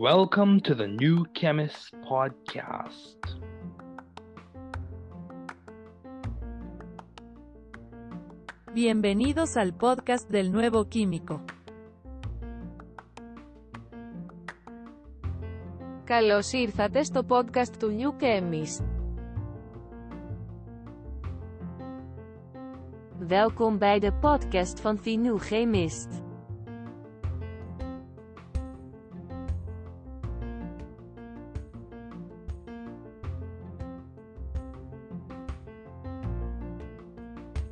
Welcome to the New Chemist Podcast. Bienvenidos al podcast del nuevo químico. Καλώς ήρθατε στο podcast του New Chemist. Podcast Chemist.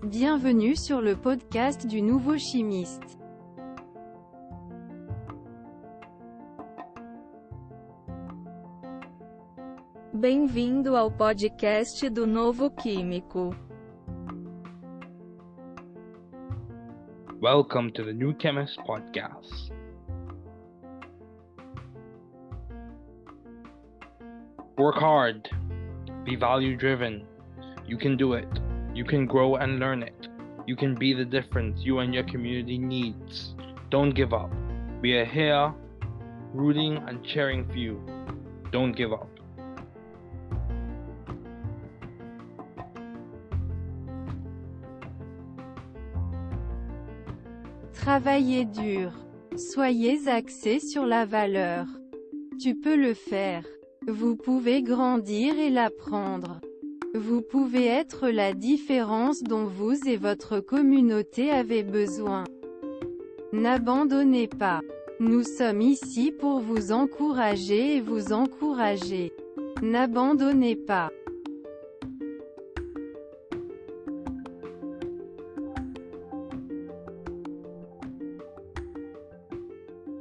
Bienvenue sur le podcast du nouveau chimiste. Bem-vindo ao podcast do Novo Químico. Welcome to the New Chemist Podcast. Work hard. Be value driven. You can do it. You can grow and learn it. You can be the difference you and your community needs. Don't give up. We are here rooting and cheering for you. Don't give up. Travaillez dur. Soyez axé sur la valeur. Tu peux le faire. Vous pouvez grandir et l'apprendre. Vous pouvez être la différence dont vous et votre communauté avez besoin. N'abandonnez pas. Nous sommes ici pour vous encourager et vous encourager. N'abandonnez pas.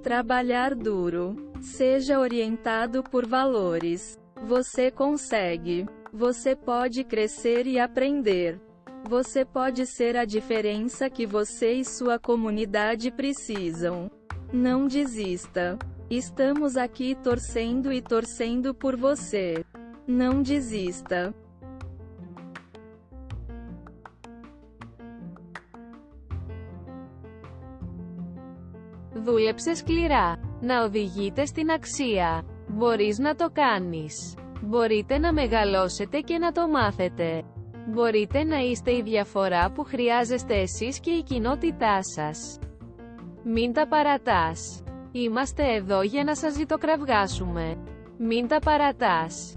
Trabalhar duro. Seja orientado por valores. Você consegue. Você pode crescer e aprender. Você pode ser a diferença que você e sua comunidade precisam. Não desista. Estamos aqui torcendo e torcendo por você. Não desista. Δούλεψε σκληρά. Να οδηγείτε στην αξία. Μπορείς να το κάνεις. Μπορείτε να μεγαλώσετε και να το μάθετε. Μπορείτε να είστε η διαφορά που χρειάζεστε εσείς και η κοινότητά σας. Μην τα παρατάς. Είμαστε εδώ για να σας ζητοκραυγάσουμε. Μην τα παρατάς.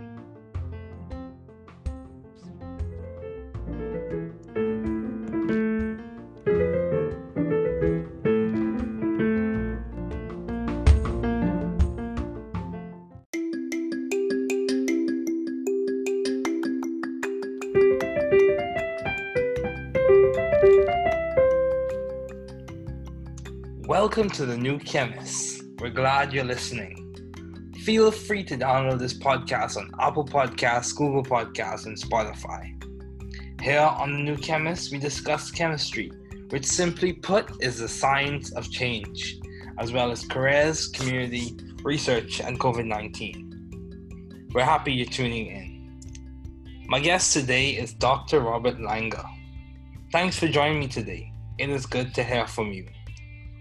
Welcome to the New Chemist. We're glad you're listening. Feel free to download this podcast on Apple Podcasts, Google Podcasts, and Spotify. Here on the New Chemist, we discuss chemistry, which simply put is the science of change, as well as careers, community, research, and COVID 19. We're happy you're tuning in. My guest today is Dr. Robert Langer. Thanks for joining me today. It is good to hear from you.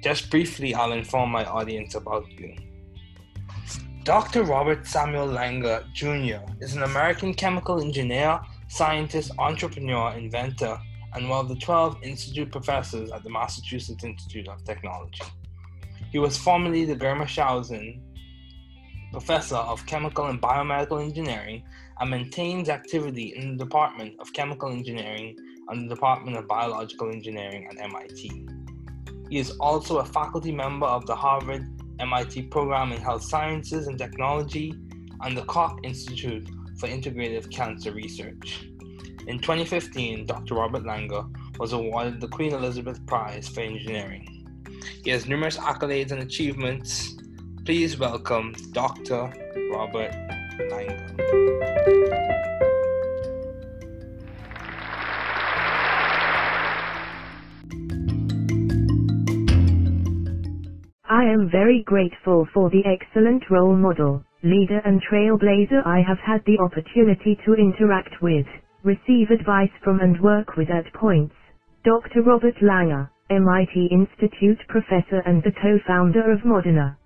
Just briefly, I'll inform my audience about you. Dr. Robert Samuel Langer Jr. is an American chemical engineer, scientist, entrepreneur, inventor, and one of the 12 institute professors at the Massachusetts Institute of Technology. He was formerly the Germeshausen Professor of Chemical and Biomedical Engineering and maintains activity in the Department of Chemical Engineering and the Department of Biological Engineering at MIT. He is also a faculty member of the Harvard MIT Program in Health Sciences and Technology and the Koch Institute for Integrative Cancer Research. In 2015, Dr. Robert Langer was awarded the Queen Elizabeth Prize for Engineering. He has numerous accolades and achievements. Please welcome Dr. Robert Langer. I am very grateful for the excellent role model, leader and trailblazer I have had the opportunity to interact with, receive advice from and work with at points. Dr. Robert Langer, MIT Institute professor and the co-founder of Moderna.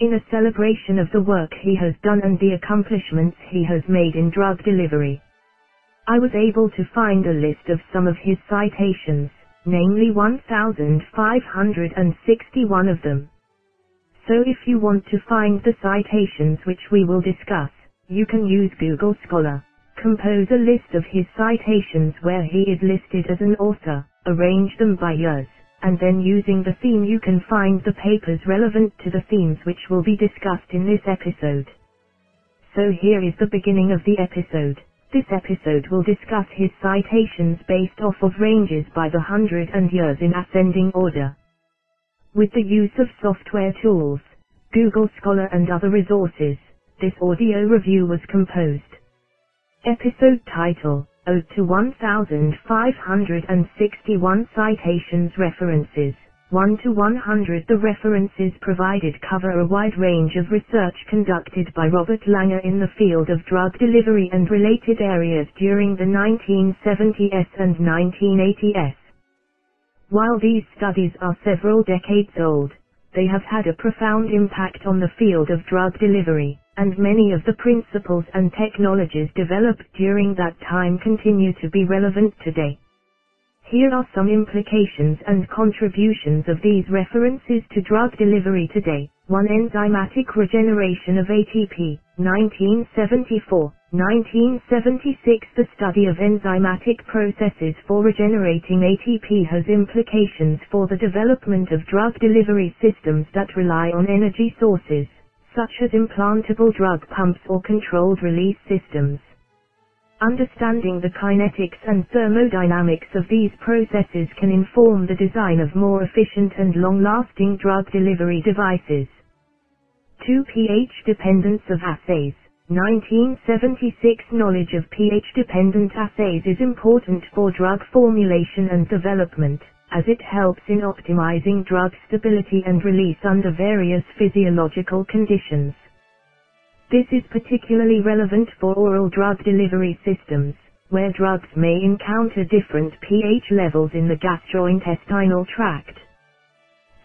In a celebration of the work he has done and the accomplishments he has made in drug delivery. I was able to find a list of some of his citations, namely 1,561 of them. So if you want to find the citations which we will discuss, you can use Google Scholar. Compose a list of his citations where he is listed as an author, arrange them by years, and then using the theme you can find the papers relevant to the themes which will be discussed in this episode. So here is the beginning of the episode. This episode will discuss his citations based off of ranges by the hundred and years in ascending order. With the use of software tools, Google Scholar and other resources, this audio review was composed. Episode title, Ode to 1561 Citations References. 1 to 100 The references provided cover a wide range of research conducted by Robert Langer in the field of drug delivery and related areas during the 1970s and 1980s. While these studies are several decades old, they have had a profound impact on the field of drug delivery, and many of the principles and technologies developed during that time continue to be relevant today. Here are some implications and contributions of these references to drug delivery today. 1. Enzymatic regeneration of ATP, 1974. 1976 The study of enzymatic processes for regenerating ATP has implications for the development of drug delivery systems that rely on energy sources, such as implantable drug pumps or controlled release systems. Understanding the kinetics and thermodynamics of these processes can inform the design of more efficient and long-lasting drug delivery devices. 2. pH dependence of assays. 1976 Knowledge of pH-dependent assays is important for drug formulation and development, as it helps in optimizing drug stability and release under various physiological conditions. This is particularly relevant for oral drug delivery systems, where drugs may encounter different pH levels in the gastrointestinal tract.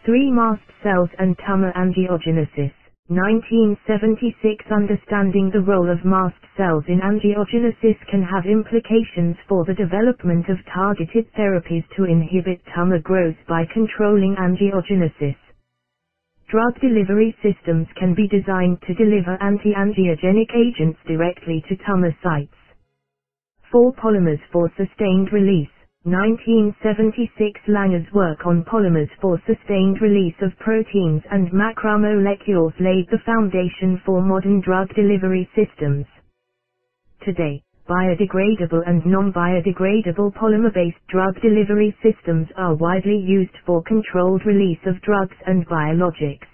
3. Mast cells and tumor angiogenesis. 1976 Understanding the role of mast cells in angiogenesis can have implications for the development of targeted therapies to inhibit tumor growth by controlling angiogenesis. Drug delivery systems can be designed to deliver anti-angiogenic agents directly to tumor sites. 4 polymers for sustained release. 1976 Langer's work on polymers for sustained release of proteins and macromolecules laid the foundation for modern drug delivery systems. Today, biodegradable and non-biodegradable polymer-based drug delivery systems are widely used for controlled release of drugs and biologics.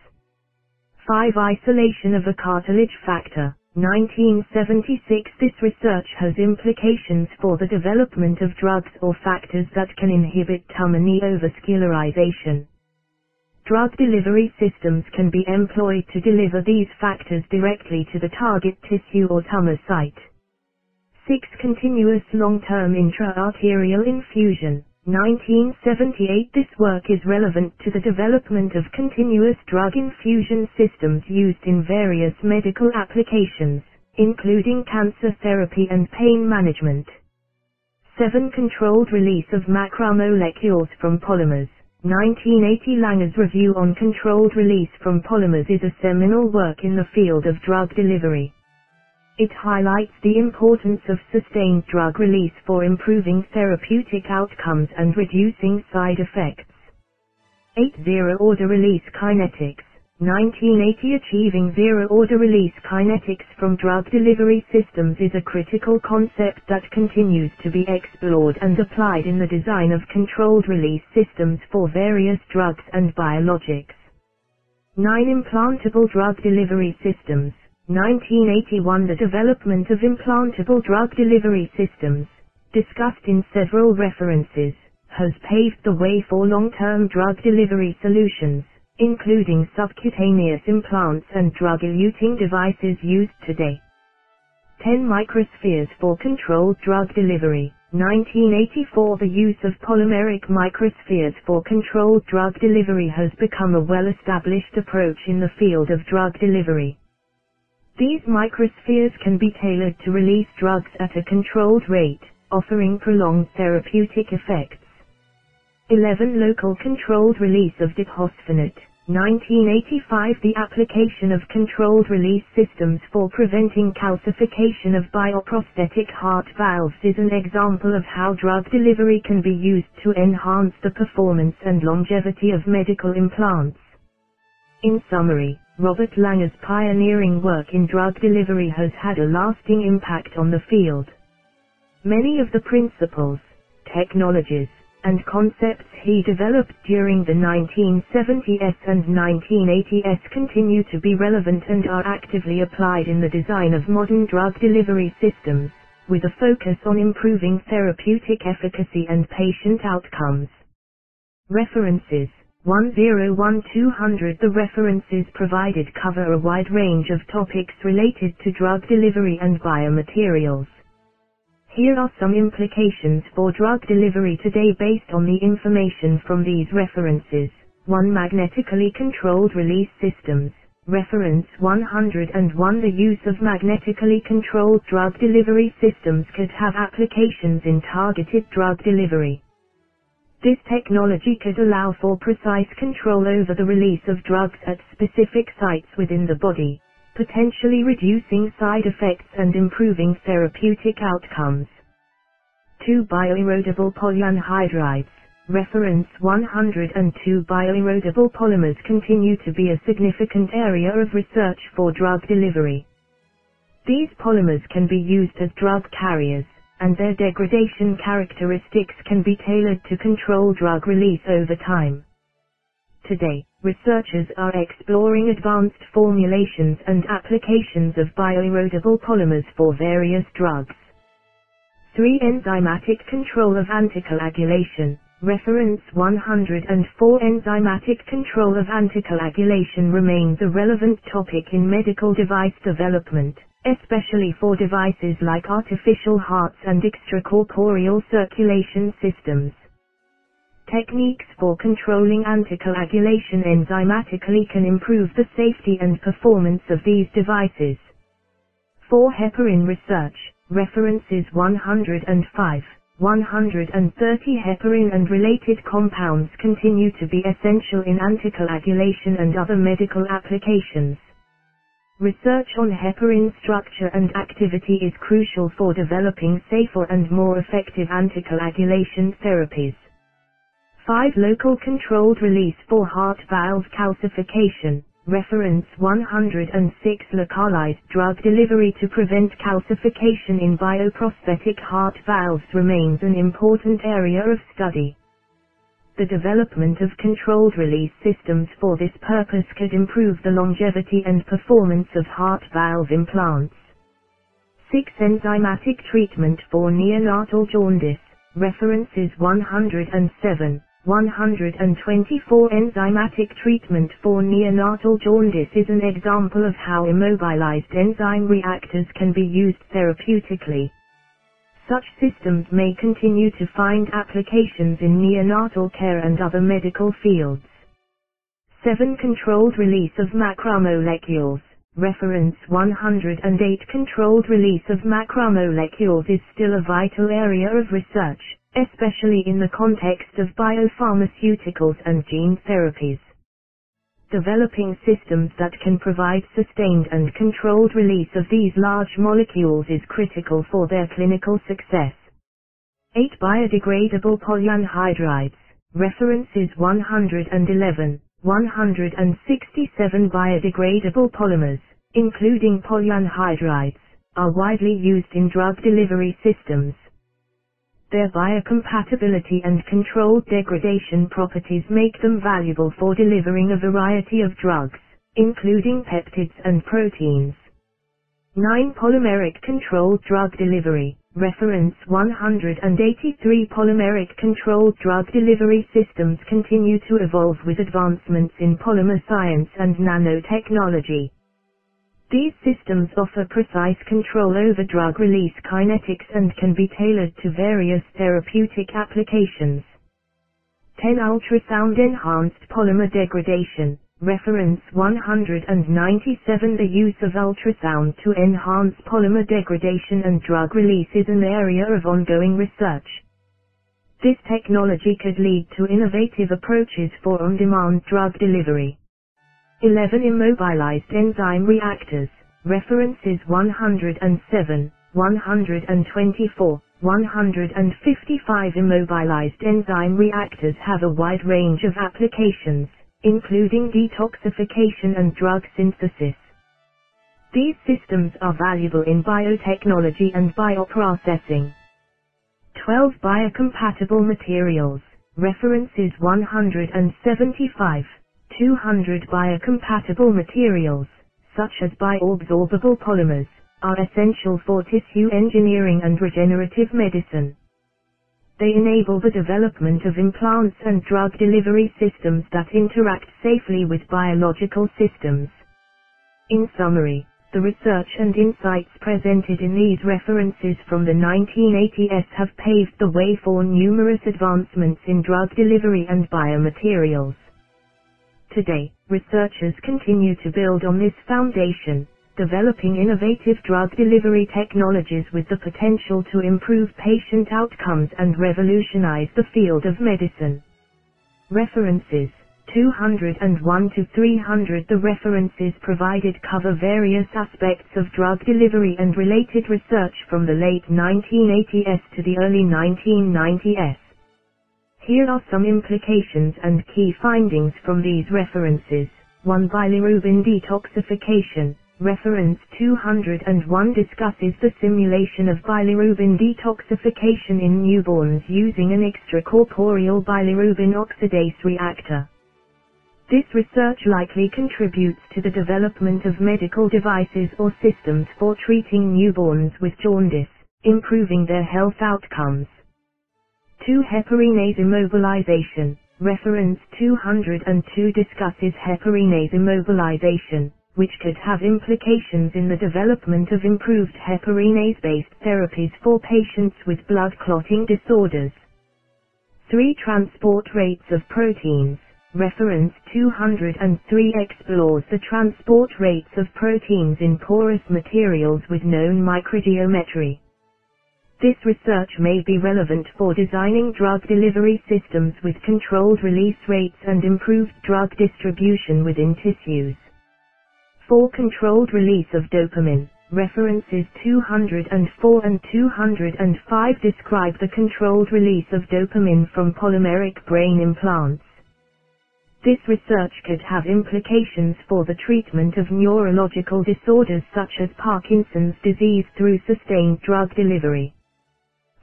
5. Isolation of a cartilage factor. 1976 This research has implications for the development of drugs or factors that can inhibit tumor neovascularization. Drug delivery systems can be employed to deliver these factors directly to the target tissue or tumor site. 6. Continuous long-term intra-arterial infusion. 1978 This work is relevant to the development of continuous drug infusion systems used in various medical applications, including cancer therapy and pain management. 7. Controlled release of macromolecules from polymers. 1980 Langer's review on controlled release from polymers is a seminal work in the field of drug delivery. It highlights the importance of sustained drug release for improving therapeutic outcomes and reducing side effects. 8. Zero order release kinetics. 1980 Achieving zero order release kinetics from drug delivery systems is a critical concept that continues to be explored and applied in the design of controlled release systems for various drugs and biologics. 9. Implantable drug delivery systems. 1981 The development of implantable drug delivery systems, discussed in several references, has paved the way for long-term drug delivery solutions, including subcutaneous implants and drug-eluting devices used today. 10 microspheres for controlled drug delivery. 1984 The use of polymeric microspheres for controlled drug delivery has become a well-established approach in the field of drug delivery. These microspheres can be tailored to release drugs at a controlled rate, offering prolonged therapeutic effects. 11. Local controlled release of diphosphonate. 1985 The application of controlled release systems for preventing calcification of bioprosthetic heart valves is an example of how drug delivery can be used to enhance the performance and longevity of medical implants. In summary, Robert Langer's pioneering work in drug delivery has had a lasting impact on the field. Many of the principles, technologies, and concepts he developed during the 1970s and 1980s continue to be relevant and are actively applied in the design of modern drug delivery systems, with a focus on improving therapeutic efficacy and patient outcomes. References 101200 The references provided cover a wide range of topics related to drug delivery and biomaterials. Here are some implications for drug delivery today based on the information from these references. 1. Magnetically controlled release systems. Reference 101 The use of magnetically controlled drug delivery systems could have applications in targeted drug delivery. This technology could allow for precise control over the release of drugs at specific sites within the body, potentially reducing side effects and improving therapeutic outcomes. 2. Bioerodible polyanhydrides. Reference 102 Bioerodible polymers continue to be a significant area of research for drug delivery. These polymers can be used as drug carriers, and their degradation characteristics can be tailored to control drug release over time. Today, researchers are exploring advanced formulations and applications of bioerodible polymers for various drugs. 3. Enzymatic control of anticoagulation. Reference 104 Enzymatic control of anticoagulation remains a relevant topic in medical device development especially for devices like artificial hearts and extracorporeal circulation systems. Techniques for controlling anticoagulation enzymatically can improve the safety and performance of these devices. For Heparin research, references 105. 130 heparin and related compounds continue to be essential in anticoagulation and other medical applications. Research on heparin structure and activity is crucial for developing safer and more effective anticoagulation therapies. 5. Local controlled release for heart valve calcification. Reference 106 Localized drug delivery to prevent calcification in bioprosthetic heart valves remains an important area of study. The development of controlled release systems for this purpose could improve the longevity and performance of heart valve implants. 6. Enzymatic treatment for neonatal jaundice. References 107, 124 Enzymatic treatment for neonatal jaundice is an example of how immobilized enzyme reactors can be used therapeutically. Such systems may continue to find applications in neonatal care and other medical fields. 7. Controlled release of macromolecules. Reference 108 Controlled release of macromolecules is still a vital area of research, especially in the context of biopharmaceuticals and gene therapies. Developing systems that can provide sustained and controlled release of these large molecules is critical for their clinical success. 8 Biodegradable polyanhydrides. References 111, 167 Biodegradable polymers, including polyanhydrides, are widely used in drug delivery systems. Their biocompatibility and controlled degradation properties make them valuable for delivering a variety of drugs, including peptides and proteins. 9. Polymeric controlled drug delivery. Reference 183 Polymeric controlled drug delivery systems continue to evolve with advancements in polymer science and nanotechnology. These systems offer precise control over drug release kinetics and can be tailored to various therapeutic applications. 10 Ultrasound Enhanced Polymer Degradation Reference 197 The use of ultrasound to enhance polymer degradation and drug release is an area of ongoing research. This technology could lead to innovative approaches for on-demand drug delivery. 11 Immobilized enzyme reactors. References 107, 124, 155 Immobilized enzyme reactors have a wide range of applications, including detoxification and drug synthesis. These systems are valuable in biotechnology and bioprocessing. 12 Biocompatible materials. References 175. 200 biocompatible materials, such as bioabsorbable polymers, are essential for tissue engineering and regenerative medicine. They enable the development of implants and drug delivery systems that interact safely with biological systems. In summary, the research and insights presented in these references from the 1980s have paved the way for numerous advancements in drug delivery and biomaterials. Today, researchers continue to build on this foundation, developing innovative drug delivery technologies with the potential to improve patient outcomes and revolutionize the field of medicine. References 201 to 300 The references provided cover various aspects of drug delivery and related research from the late 1980s to the early 1990s. Here are some implications and key findings from these references. 1. Bilirubin detoxification. Reference 201 discusses the simulation of bilirubin detoxification in newborns using an extracorporeal bilirubin oxidase reactor. This research likely contributes to the development of medical devices or systems for treating newborns with jaundice, improving their health outcomes. 2. Heparinase immobilization. Reference 202 discusses heparinase immobilization, which could have implications in the development of improved heparinase-based therapies for patients with blood clotting disorders. 3. Transport rates of proteins. Reference 203 explores the transport rates of proteins in porous materials with known microgeometry. This research may be relevant for designing drug delivery systems with controlled release rates and improved drug distribution within tissues. For Controlled release of dopamine. References 204 and 205 describe the controlled release of dopamine from polymeric brain implants. This research could have implications for the treatment of neurological disorders such as Parkinson's disease through sustained drug delivery.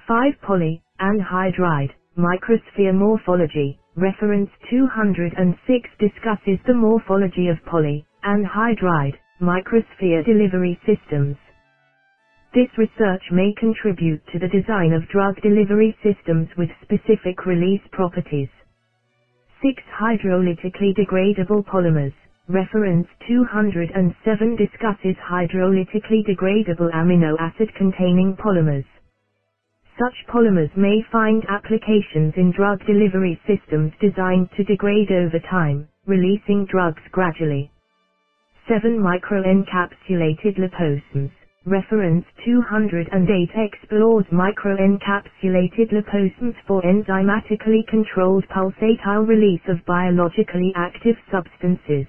5. Poly anhydride microsphere morphology. Reference 206 discusses the morphology of poly anhydride microsphere delivery systems. This research may contribute to the design of drug delivery systems with specific release properties. 6. Hydrolytically degradable polymers. Reference 207 discusses hydrolytically degradable amino acid containing polymers. Such polymers may find applications in drug delivery systems designed to degrade over time, releasing drugs gradually. 7. Microencapsulated liposomes. Reference 208 explores microencapsulated liposomes for enzymatically controlled pulsatile release of biologically active substances.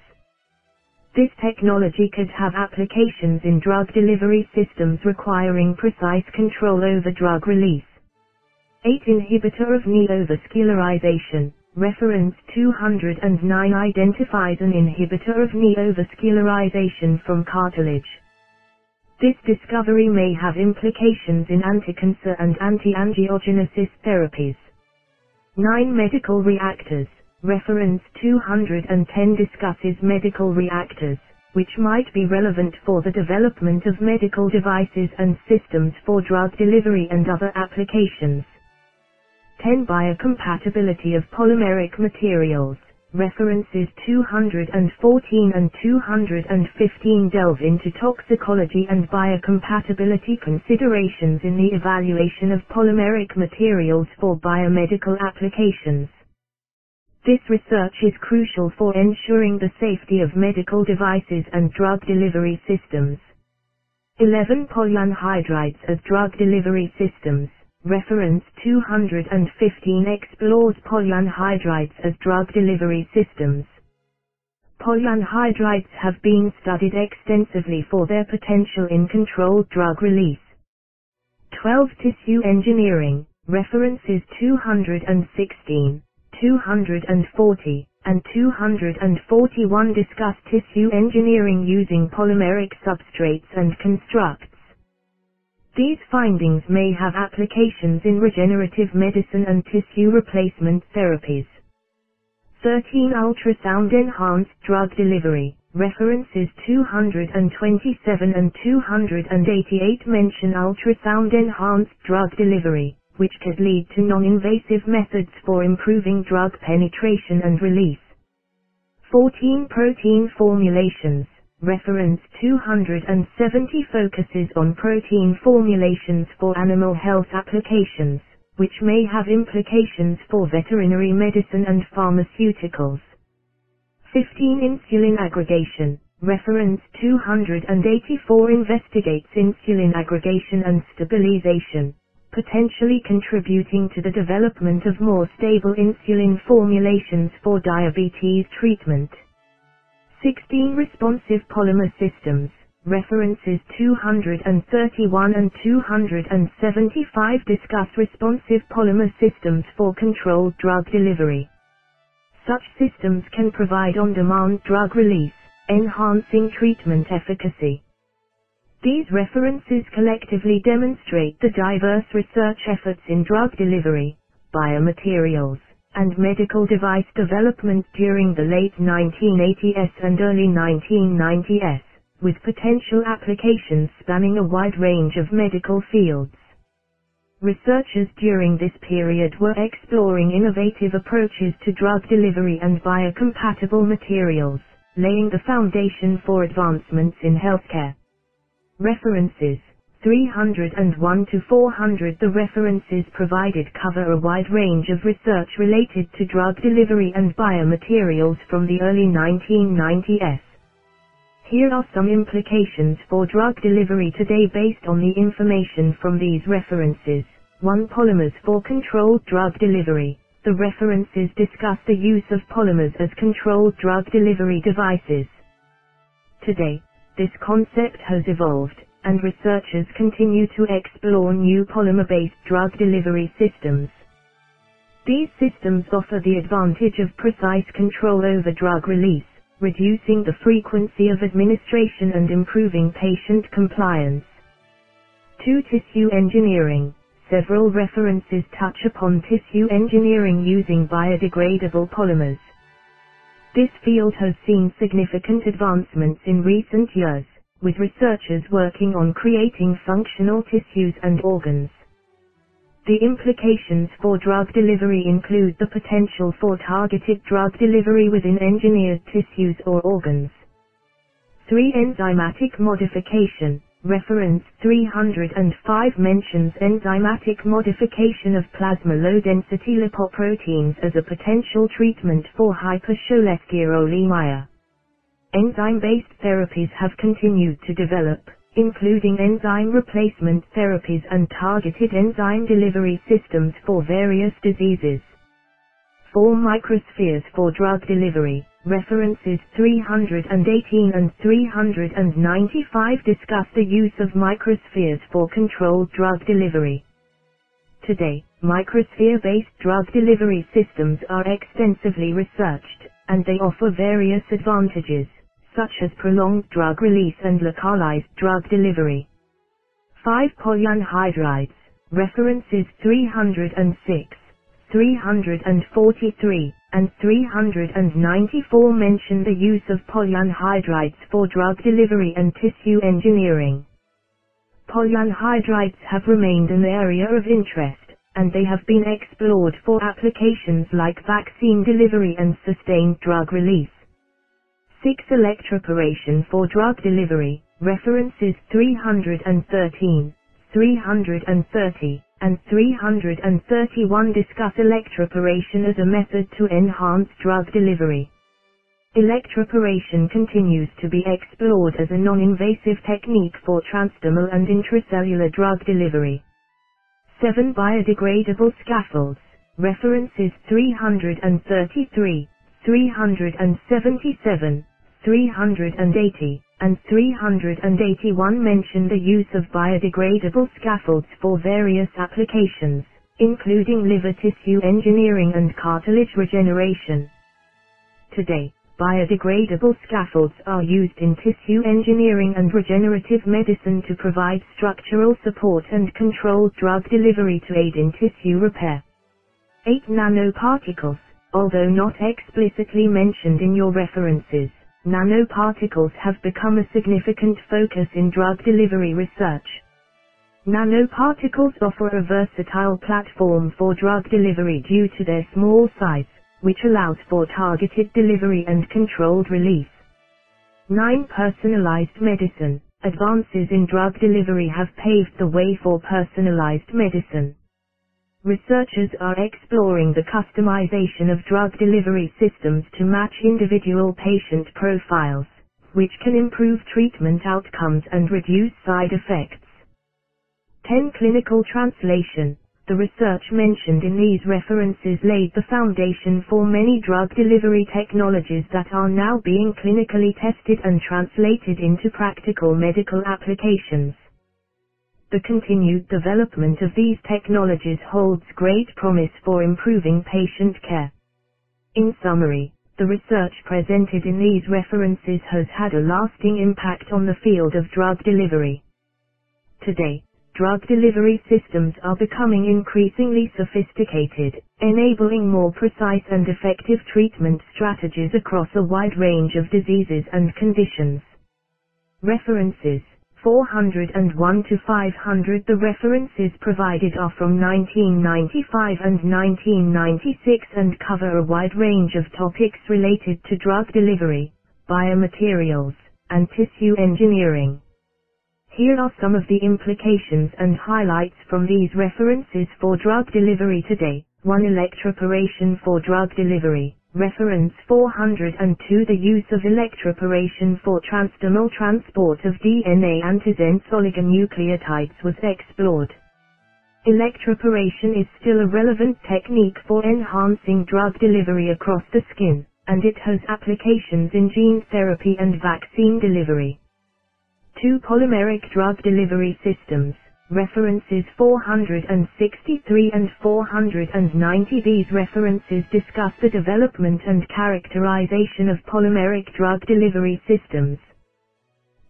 This technology could have applications in drug delivery systems requiring precise control over drug release. 8. Inhibitor of neovascularization. Reference 209 identifies an inhibitor of neovascularization from cartilage. This discovery may have implications in anticancer and anti-angiogenesis therapies. 9. Medical reactors. Reference 210 discusses medical reactors, which might be relevant for the development of medical devices and systems for drug delivery and other applications. 10. Biocompatibility of polymeric materials. References 214 and 215 delve into toxicology and biocompatibility considerations in the evaluation of polymeric materials for biomedical applications. This research is crucial for ensuring the safety of medical devices and drug delivery systems. 11 Polyanhydrides as drug delivery systems. Reference 215 explores polyanhydrides as drug delivery systems. Polyanhydrides have been studied extensively for their potential in controlled drug release. 12 Tissue engineering, references 216, 240, and 241 discuss tissue engineering using polymeric substrates and constructs. These findings may have applications in regenerative medicine and tissue replacement therapies. 13 Ultrasound Enhanced Drug Delivery. References 227 and 288 mention ultrasound enhanced drug delivery, which could lead to non-invasive methods for improving drug penetration and release. 14 Protein Formulations. Reference 270 focuses on protein formulations for animal health applications, which may have implications for veterinary medicine and pharmaceuticals. 15 Insulin aggregation. Reference 284 investigates insulin aggregation and stabilization, potentially contributing to the development of more stable insulin formulations for diabetes treatment. 16 Responsive Polymer Systems. References 231 and 275 discuss responsive polymer systems for controlled drug delivery. Such systems can provide on-demand drug release, enhancing treatment efficacy. These references collectively demonstrate the diverse research efforts in drug delivery, biomaterials, and medical device development during the late 1980s and early 1990s, with potential applications spanning a wide range of medical fields. Researchers during this period were exploring innovative approaches to drug delivery and biocompatible materials, laying the foundation for advancements in healthcare. References 301 to 400 The references provided cover a wide range of research related to drug delivery and biomaterials from the early 1990s. Here are some implications for drug delivery today based on the information from these references. 1. Polymers for controlled drug delivery. The references discuss the use of polymers as controlled drug delivery devices. Today, this concept has evolved and researchers continue to explore new polymer-based drug delivery systems. These systems offer the advantage of precise control over drug release, reducing the frequency of administration and improving patient compliance. 2. Tissue engineering. Several references touch upon tissue engineering using biodegradable polymers. This field has seen significant advancements in recent years, with researchers working on creating functional tissues and organs. The implications for drug delivery include the potential for targeted drug delivery within engineered tissues or organs. 3. Enzymatic modification. Reference 305 mentions enzymatic modification of plasma low-density lipoproteins as a potential treatment for hypercholesterolemia. Enzyme-based therapies have continued to develop including enzyme replacement therapies and targeted enzyme delivery systems for various diseases. 4 microspheres for drug delivery. References 318 and 395 discuss the use of microspheres for controlled drug delivery. Today, microsphere-based drug delivery systems are extensively researched, and they offer various advantages such as prolonged drug release and localized drug delivery. 5 polyanhydrides, references 306, 343, and 394 mention the use of polyanhydrides for drug delivery and tissue engineering. Polyanhydrides have remained an area of interest, and they have been explored for applications like vaccine delivery and sustained drug release. 6. Electroporation for drug delivery, references 313, 330, and 331 discuss electroporation as a method to enhance drug delivery. Electroporation continues to be explored as a non-invasive technique for transdermal and intracellular drug delivery. 7. Biodegradable scaffolds, references 333, 377, 380, and 381 mention the use of biodegradable scaffolds for various applications, including liver tissue engineering and cartilage regeneration. Today, biodegradable scaffolds are used in tissue engineering and regenerative medicine to provide structural support and controlled drug delivery to aid in tissue repair. 8 nanoparticles, although not explicitly mentioned in your references, nanoparticles have become a significant focus in drug delivery research. Nanoparticles offer a versatile platform for drug delivery due to their small size, which allows for targeted delivery and controlled release. 9. Personalized medicine. Advances in drug delivery have paved the way for personalized medicine. Researchers are exploring the customization of drug delivery systems to match individual patient profiles, which can improve treatment outcomes and reduce side effects. 10. Clinical translation. The research mentioned in these references laid the foundation for many drug delivery technologies that are now being clinically tested and translated into practical medical applications. The continued development of these technologies holds great promise for improving patient care. In summary, the research presented in these references has had a lasting impact on the field of drug delivery. Today, drug delivery systems are becoming increasingly sophisticated, enabling more precise and effective treatment strategies across a wide range of diseases and conditions. References 401 to 500 The references provided are from 1995 and 1996 and cover a wide range of topics related to drug delivery, biomaterials, and tissue engineering. Here are some of the implications and highlights from these references for drug delivery today. 1. Electroporation for drug delivery. Reference 402 The use of electroporation for transdermal transport of DNA antisense oligonucleotides was explored. Electroporation is still a relevant technique for enhancing drug delivery across the skin, and it has applications in gene therapy and vaccine delivery. 2. Polymeric drug delivery systems. References 463 and 490. These references discuss the development and characterization of polymeric drug delivery systems.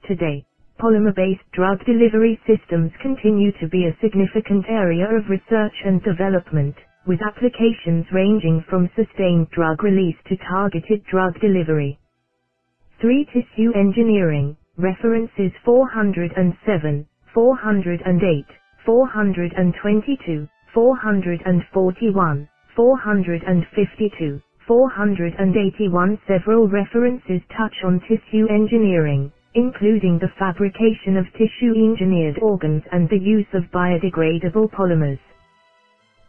Today, polymer-based drug delivery systems continue to be a significant area of research and development, with applications ranging from sustained drug release to targeted drug delivery. 3. Tissue engineering, references 407, 408, 422, 441, 452, 481 Several references touch on tissue engineering, including the fabrication of tissue-engineered organs and the use of biodegradable polymers.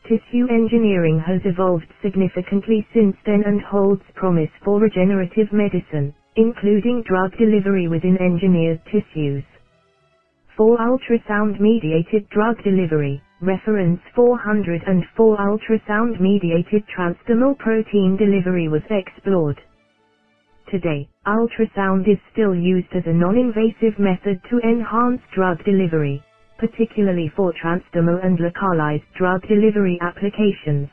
Tissue engineering has evolved significantly since then and holds promise for regenerative medicine, including drug delivery within engineered tissues. For ultrasound-mediated drug delivery, reference 404 ultrasound-mediated transdermal protein delivery was explored. Today, ultrasound is still used as a non-invasive method to enhance drug delivery, particularly for transdermal and localized drug delivery applications.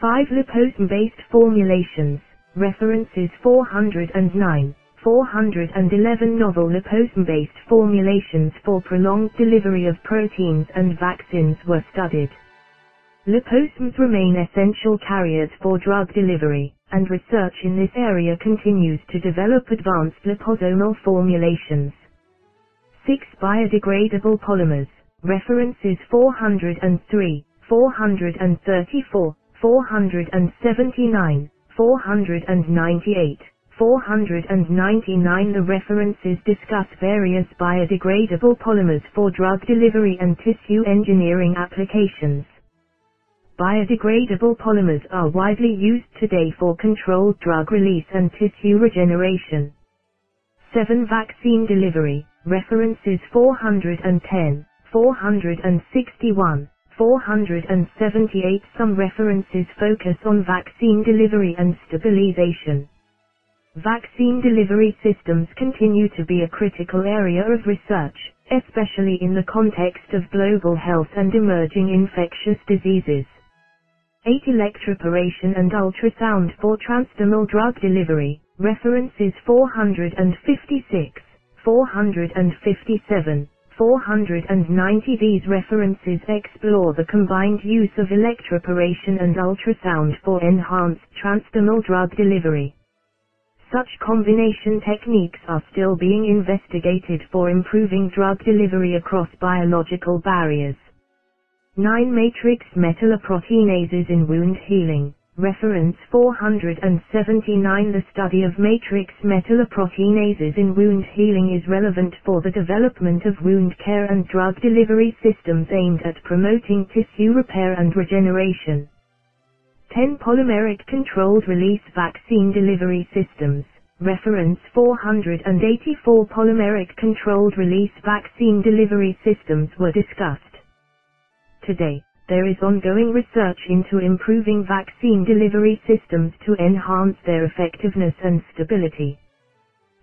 5 liposome-based formulations, references 409. 411 novel liposome-based formulations for prolonged delivery of proteins and vaccines were studied. Liposomes remain essential carriers for drug delivery, and research in this area continues to develop advanced liposomal formulations. 6 biodegradable polymers, references 403, 434, 479, 498. 499 The references discuss various biodegradable polymers for drug delivery and tissue engineering applications. Biodegradable polymers are widely used today for controlled drug release and tissue regeneration. 7. Vaccine delivery, references 410, 461, 478 Some references focus on vaccine delivery and stabilization. Vaccine delivery systems continue to be a critical area of research, especially in the context of global health and emerging infectious diseases. 8 Electroporation and ultrasound for transdermal drug delivery, references 456, 457, 490 These references explore the combined use of electroporation and ultrasound for enhanced transdermal drug delivery. Such combination techniques are still being investigated for improving drug delivery across biological barriers. 9 Matrix metalloproteinases in wound healing. Reference 479 The study of matrix metalloproteinases in wound healing is relevant for the development of wound care and drug delivery systems aimed at promoting tissue repair and regeneration. 10 polymeric controlled release vaccine delivery systems. Reference 484 polymeric controlled release vaccine delivery systems were discussed. Today, there is ongoing research into improving vaccine delivery systems to enhance their effectiveness and stability.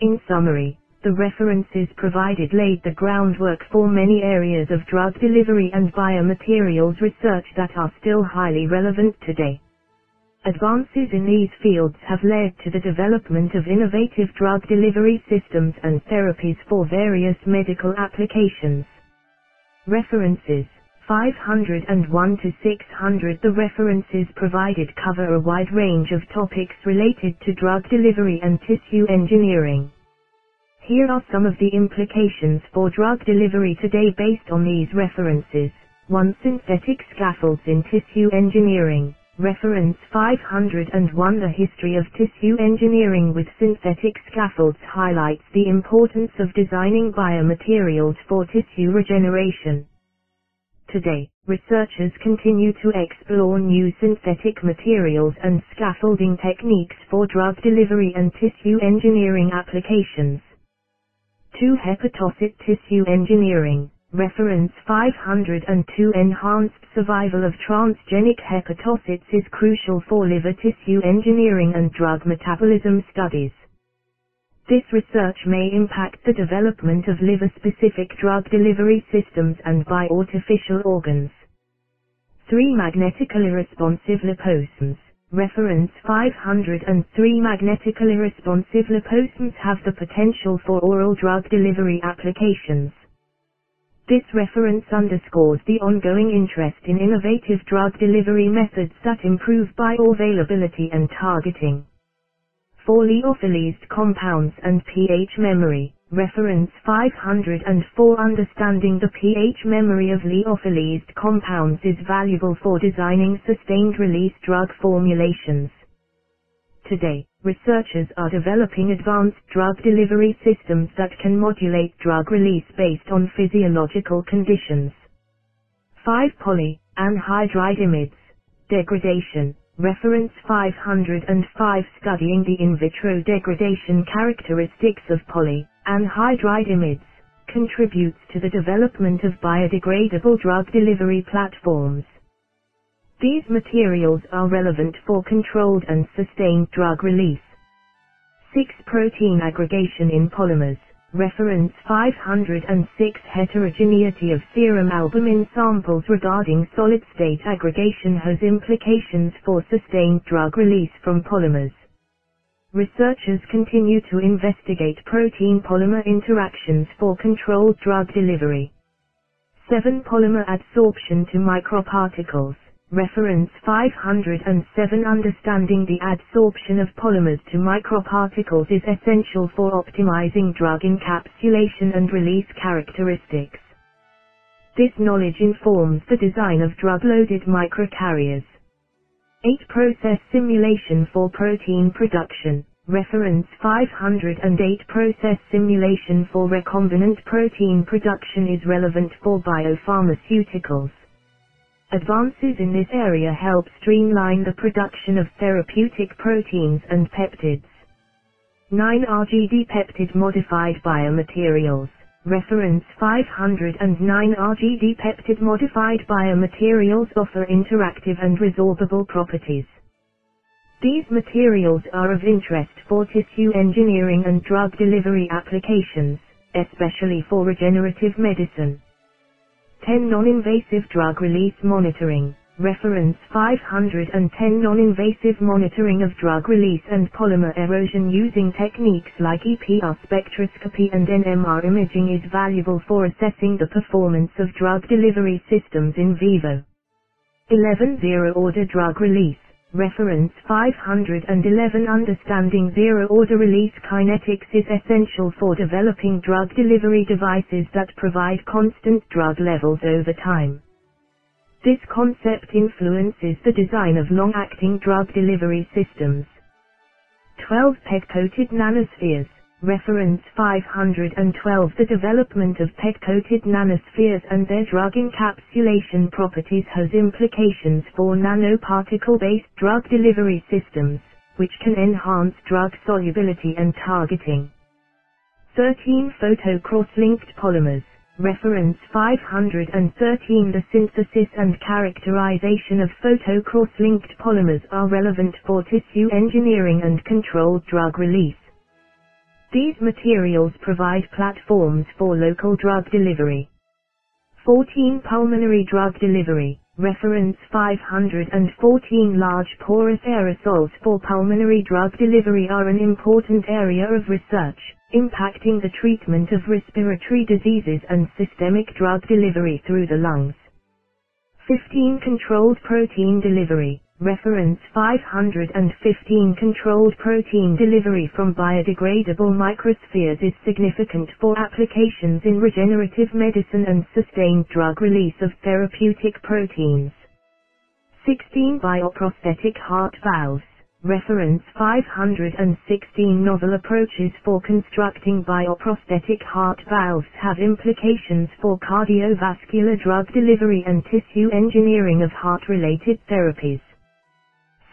In summary, the references provided laid the groundwork for many areas of drug delivery and biomaterials research that are still highly relevant today. Advances in these fields have led to the development of innovative drug delivery systems and therapies for various medical applications. References 501 to 600 The references provided cover a wide range of topics related to drug delivery and tissue engineering. Here are some of the implications for drug delivery today based on these references. 1. Synthetic scaffolds in tissue engineering. Reference 501 The history of tissue engineering with synthetic scaffolds highlights the importance of designing biomaterials for tissue regeneration. Today, researchers continue to explore new synthetic materials and scaffolding techniques for drug delivery and tissue engineering applications. 2. Hepatocyte tissue engineering Reference 502 Enhanced survival of transgenic hepatocytes is crucial for liver tissue engineering and drug metabolism studies. This research may impact the development of liver-specific drug delivery systems and bioartificial organs. 3 magnetically responsive liposomes. Reference 503 magnetically responsive liposomes have the potential for oral drug delivery applications. This reference underscores the ongoing interest in innovative drug delivery methods that improve bioavailability and targeting for lyophilized compounds and pH memory. Reference 504 Understanding the pH memory of lyophilized compounds is valuable for designing sustained release drug formulations. Today, researchers are developing advanced drug delivery systems that can modulate drug release based on physiological conditions. 5 poly anhydride degradation Reference 505 Studying the in vitro degradation characteristics of poly anhydride imides contributes to the development of biodegradable drug delivery platforms. These materials are relevant for controlled and sustained drug release. 6. Protein aggregation in polymers Reference 506 Heterogeneity of serum albumin samples regarding solid-state aggregation has implications for sustained drug release from polymers. Researchers continue to investigate protein-polymer interactions for controlled drug delivery. 7. Polymer adsorption to microparticles Reference 507 Understanding the adsorption of polymers to microparticles is essential for optimizing drug encapsulation and release characteristics. This knowledge informs the design of drug-loaded microcarriers. 8. Process simulation for protein production. Reference 508 Process simulation for recombinant protein production is relevant for biopharmaceuticals. Advances in this area help streamline the production of therapeutic proteins and peptides. 9 RGD peptide modified biomaterials. Reference 509 RGD peptide modified biomaterials offer interactive and resorbable properties. These materials are of interest for tissue engineering and drug delivery applications, especially for regenerative medicine. 10 Non-invasive drug release monitoring. Reference 510 Non-invasive monitoring of drug release and polymer erosion using techniques like EPR spectroscopy and NMR imaging is valuable for assessing the performance of drug delivery systems in vivo. 11 Zero-order drug release. Reference 511 Understanding zero-order release kinetics is essential for developing drug delivery devices that provide constant drug levels over time. This concept influences the design of long-acting drug delivery systems. 12 PEG-coated nanospheres Reference 512 The development of PEG-coated nanospheres and their drug encapsulation properties has implications for nanoparticle-based drug delivery systems, which can enhance drug solubility and targeting. 13 Photo-cross-linked polymers Reference 513 The synthesis and characterization of photo-cross-linked polymers are relevant for tissue engineering and controlled drug release. These materials provide platforms for local drug delivery. 14 Pulmonary drug delivery. Reference 514 Large porous aerosols for pulmonary drug delivery are an important area of research, impacting the treatment of respiratory diseases and systemic drug delivery through the lungs. 15 Controlled protein delivery. Reference 515 Controlled protein delivery from biodegradable microspheres is significant for applications in regenerative medicine and sustained drug release of therapeutic proteins. 16 Bioprosthetic heart valves. Reference 516 Novel approaches for constructing bioprosthetic heart valves have implications for cardiovascular drug delivery and tissue engineering of heart-related therapies.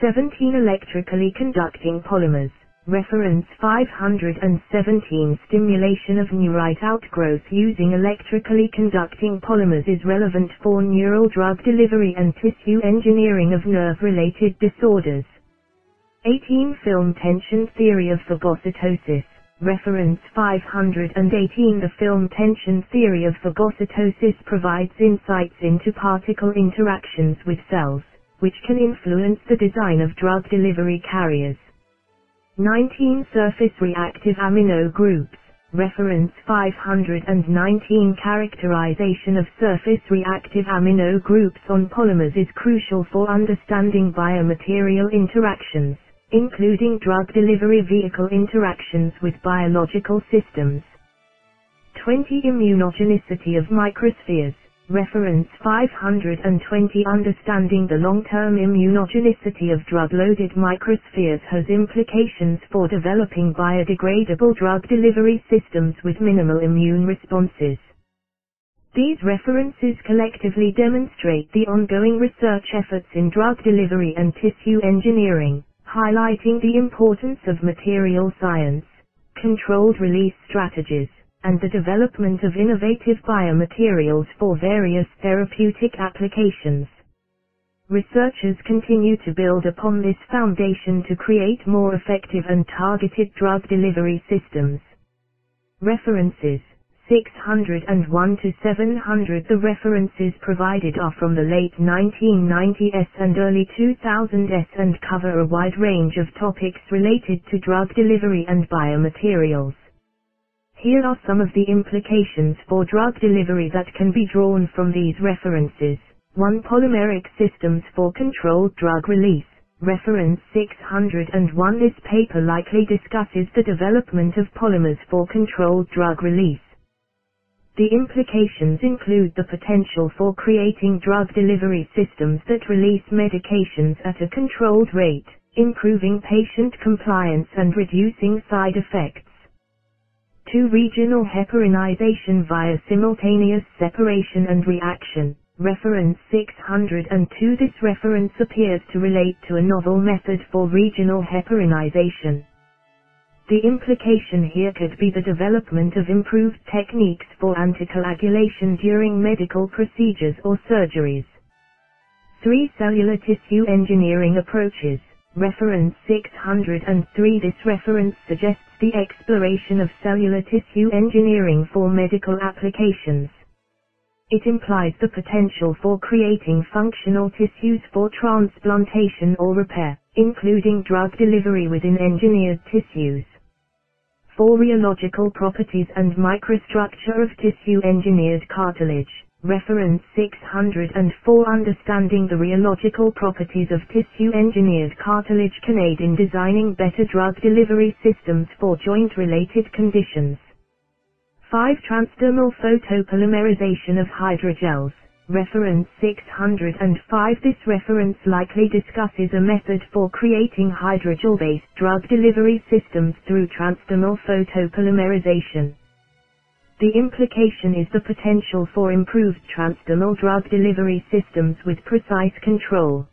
17 Electrically conducting polymers. Reference 517 Stimulation of neurite outgrowth using electrically conducting polymers is relevant for neural drug delivery and tissue engineering of nerve-related disorders. 18 Film tension theory of phagocytosis. Reference 518 The film tension theory of phagocytosis provides insights into particle interactions with cells, which can influence the design of drug delivery carriers. 19 Surface reactive amino groups. Reference 519 Characterization of surface reactive amino groups on polymers is crucial for understanding biomaterial interactions, including drug delivery vehicle interactions with biological systems. 20 Immunogenicity of microspheres. Reference 520 Understanding the long-term immunogenicity of drug-loaded microspheres has implications for developing biodegradable drug delivery systems with minimal immune responses. These references collectively demonstrate the ongoing research efforts in drug delivery and tissue engineering, highlighting the importance of material science, controlled release strategies, and the development of innovative biomaterials for various therapeutic applications. Researchers continue to build upon this foundation to create more effective and targeted drug delivery systems. References 601 to 700 The references provided are from the late 1990s and early 2000s and cover a wide range of topics related to drug delivery and biomaterials. Here are some of the implications for drug delivery that can be drawn from these references. 1. Polymeric systems for controlled drug release. Reference 601 This paper likely discusses the development of polymers for controlled drug release. The implications include the potential for creating drug delivery systems that release medications at a controlled rate, improving patient compliance and reducing side effects. 2. Regional heparinization via simultaneous separation and reaction. Reference 602 This reference appears to relate to a novel method for regional heparinization. The implication here could be the development of improved techniques for anticoagulation during medical procedures or surgeries. 3. Cellular tissue engineering approaches. Reference 603 This reference suggests the exploration of cellular tissue engineering for medical applications. It implies the potential for creating functional tissues for transplantation or repair, including drug delivery within engineered tissues. For rheological properties and microstructure of tissue engineered cartilage. Reference 604 Understanding the rheological properties of tissue-engineered cartilage can aid in designing better drug delivery systems for joint-related conditions. 5. Transdermal photopolymerization of hydrogels. Reference 605 This reference likely discusses a method for creating hydrogel-based drug delivery systems through transdermal photopolymerization. The implication is the potential for improved transdermal drug delivery systems with precise control.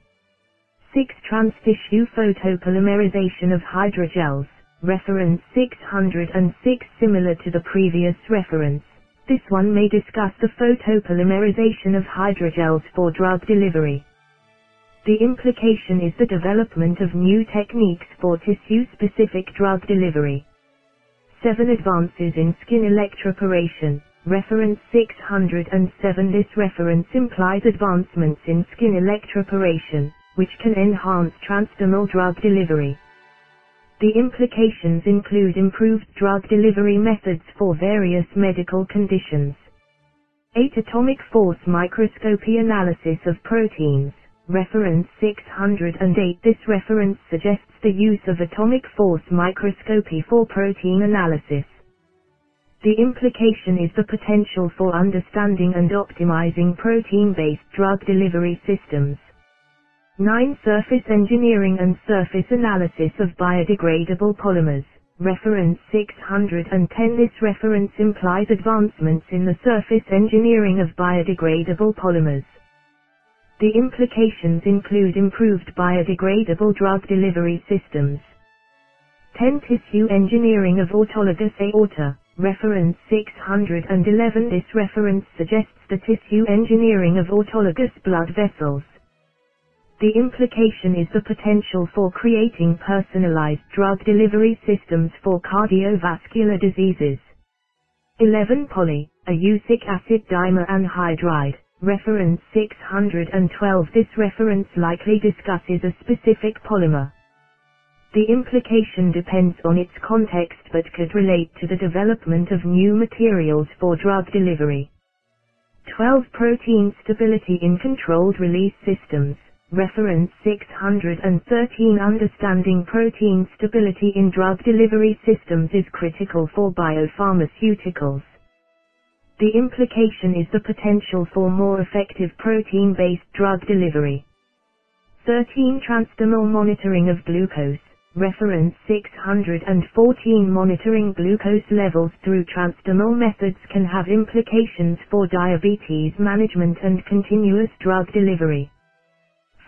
6. Transtissue photopolymerization of hydrogels. Reference 606 Similar to the previous reference, this one may discuss the photopolymerization of hydrogels for drug delivery. The implication is the development of new techniques for tissue-specific drug delivery. 7 Advances in skin electroporation. Reference 607 This reference implies advancements in skin electroporation, which can enhance transdermal drug delivery. The implications include improved drug delivery methods for various medical conditions. 8 Atomic force microscopy analysis of proteins. Reference 608 This reference suggests the use of atomic force microscopy for protein analysis. The implication is the potential for understanding and optimizing protein-based drug delivery systems. 9. Surface engineering and surface analysis of biodegradable polymers. Reference 610 This reference implies advancements in the surface engineering of biodegradable polymers. The implications include improved biodegradable drug delivery systems. 10. Tissue engineering of autologous aorta. Reference 611 This reference suggests the tissue engineering of autologous blood vessels. The implication is the potential for creating personalized drug delivery systems for cardiovascular diseases. 11 poly, a eusic acid dimer anhydride, reference 612 This reference likely discusses a specific polymer. The implication depends on its context but could relate to the development of new materials for drug delivery. 12 Protein stability in controlled release systems. Reference 613 Understanding protein stability in drug delivery systems is critical for biopharmaceuticals. The implication is the potential for more effective protein-based drug delivery. 13 Transdermal monitoring of glucose. Reference 614 Monitoring glucose levels through transdermal methods can have implications for diabetes management and continuous drug delivery.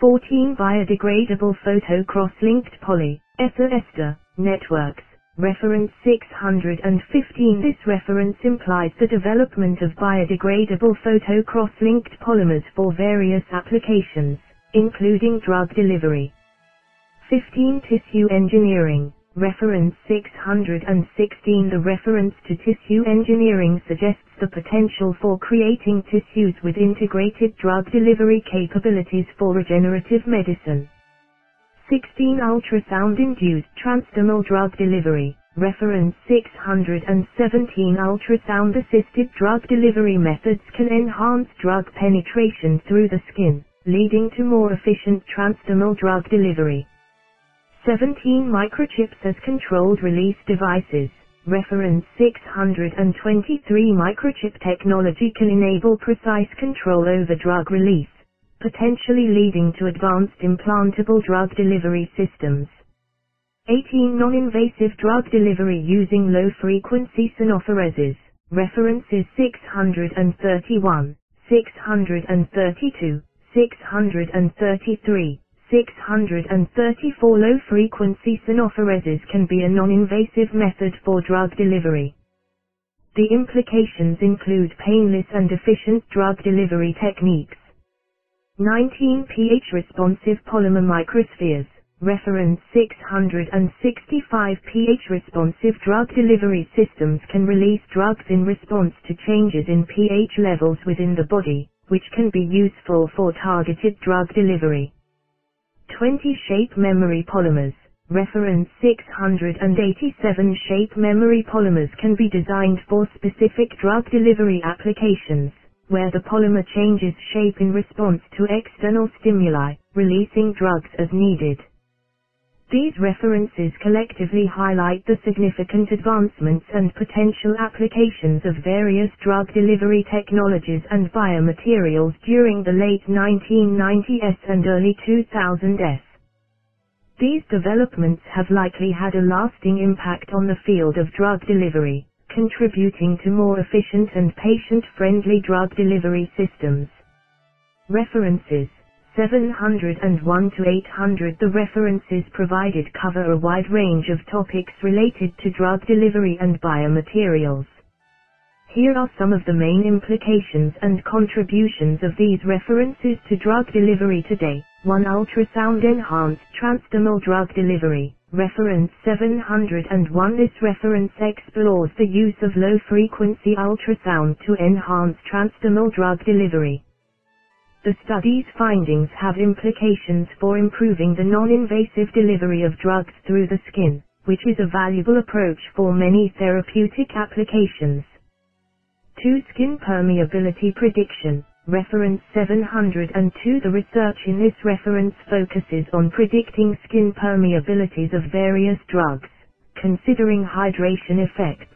14 Biodegradable photo cross-linked poly, ether ester, networks. Reference 615 This reference implies the development of biodegradable photo cross-linked polymers for various applications, including drug delivery. 15 Tissue Engineering. Reference 616 The reference to tissue engineering suggests the potential for creating tissues with integrated drug delivery capabilities for regenerative medicine. 16 Ultrasound-induced transdermal drug delivery. Reference 617 Ultrasound-assisted drug delivery methods can enhance drug penetration through the skin, leading to more efficient transdermal drug delivery. 17 microchips as controlled release devices. Reference 623 microchip technology can enable precise control over drug release, potentially leading to advanced implantable drug delivery systems. 18 non-invasive drug delivery using low-frequency sonophoresis. References 631, 632, 633. 634 low-frequency sonophoresis can be a non-invasive method for drug delivery. The implications include painless and efficient drug delivery techniques. 19 pH-responsive polymer microspheres. Reference 665 pH-responsive drug delivery systems can release drugs in response to changes in pH levels within the body, which can be useful for targeted drug delivery. 20 shape memory polymers. Reference 687 shape memory polymers can be designed for specific drug delivery applications, where the polymer changes shape in response to external stimuli, releasing drugs as needed. These references collectively highlight the significant advancements and potential applications of various drug delivery technologies and biomaterials during the late 1990s and early 2000s. These developments have likely had a lasting impact on the field of drug delivery, contributing to more efficient and patient-friendly drug delivery systems. References 701 to 800 The references provided cover a wide range of topics related to drug delivery and biomaterials. Here are some of the main implications and contributions of these references to drug delivery today. 1 Ultrasound Enhanced Transdermal Drug Delivery. Reference 701 This reference explores the use of low-frequency ultrasound to enhance transdermal drug delivery. The study's findings have implications for improving the non-invasive delivery of drugs through the skin, which is a valuable approach for many therapeutic applications. 2. Skin permeability prediction. Reference 702 The research in this reference focuses on predicting skin permeabilities of various drugs, considering hydration effects.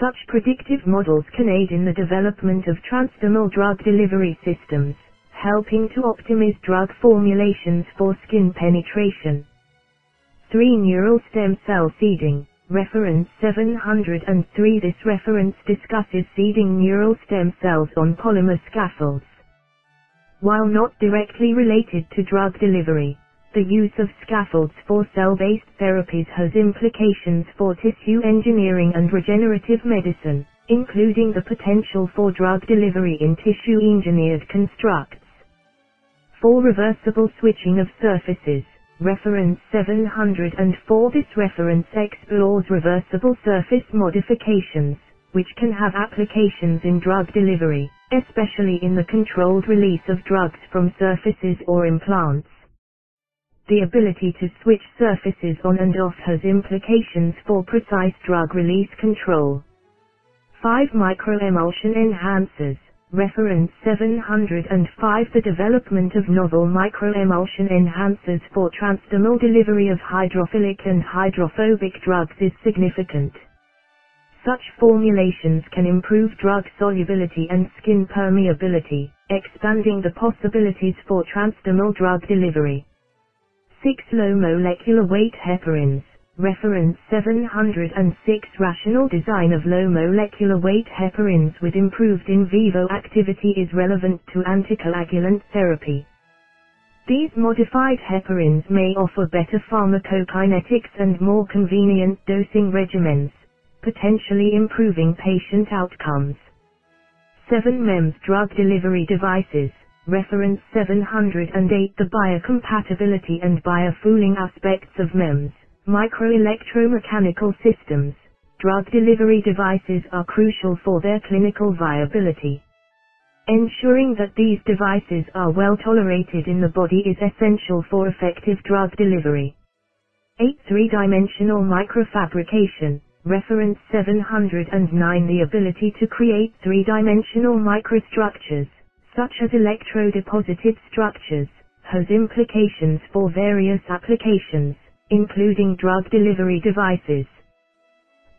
Such predictive models can aid in the development of transdermal drug delivery systems, helping to optimize drug formulations for skin penetration. 3. Neural stem cell seeding. Reference 703 This reference discusses seeding neural stem cells on polymer scaffolds. While not directly related to drug delivery, the use of scaffolds for cell-based therapies has implications for tissue engineering and regenerative medicine, including the potential for drug delivery in tissue-engineered constructs. For Reversible switching of surfaces. Reference 704 This reference explores reversible surface modifications, which can have applications in drug delivery, especially in the controlled release of drugs from surfaces or implants. The ability to switch surfaces on and off has implications for precise drug release control. 5 Microemulsion enhancers Reference 705 The development of novel microemulsion enhancers for transdermal delivery of hydrophilic and hydrophobic drugs is significant. Such formulations can improve drug solubility and skin permeability, expanding the possibilities for transdermal drug delivery. 6 Low molecular weight heparins Reference 706 Rational design of low molecular weight heparins with improved in vivo activity is relevant to anticoagulant therapy. These modified heparins may offer better pharmacokinetics and more convenient dosing regimens, potentially improving patient outcomes. 7 MEMS drug delivery devices Reference 708 The biocompatibility and biofouling aspects of MEMS Microelectromechanical systems, drug delivery devices are crucial for their clinical viability. Ensuring that these devices are well tolerated in the body is essential for effective drug delivery. 8. Three-dimensional microfabrication, reference 709 The ability to create three-dimensional microstructures, such as electrodeposited structures, has implications for various applications including drug delivery devices.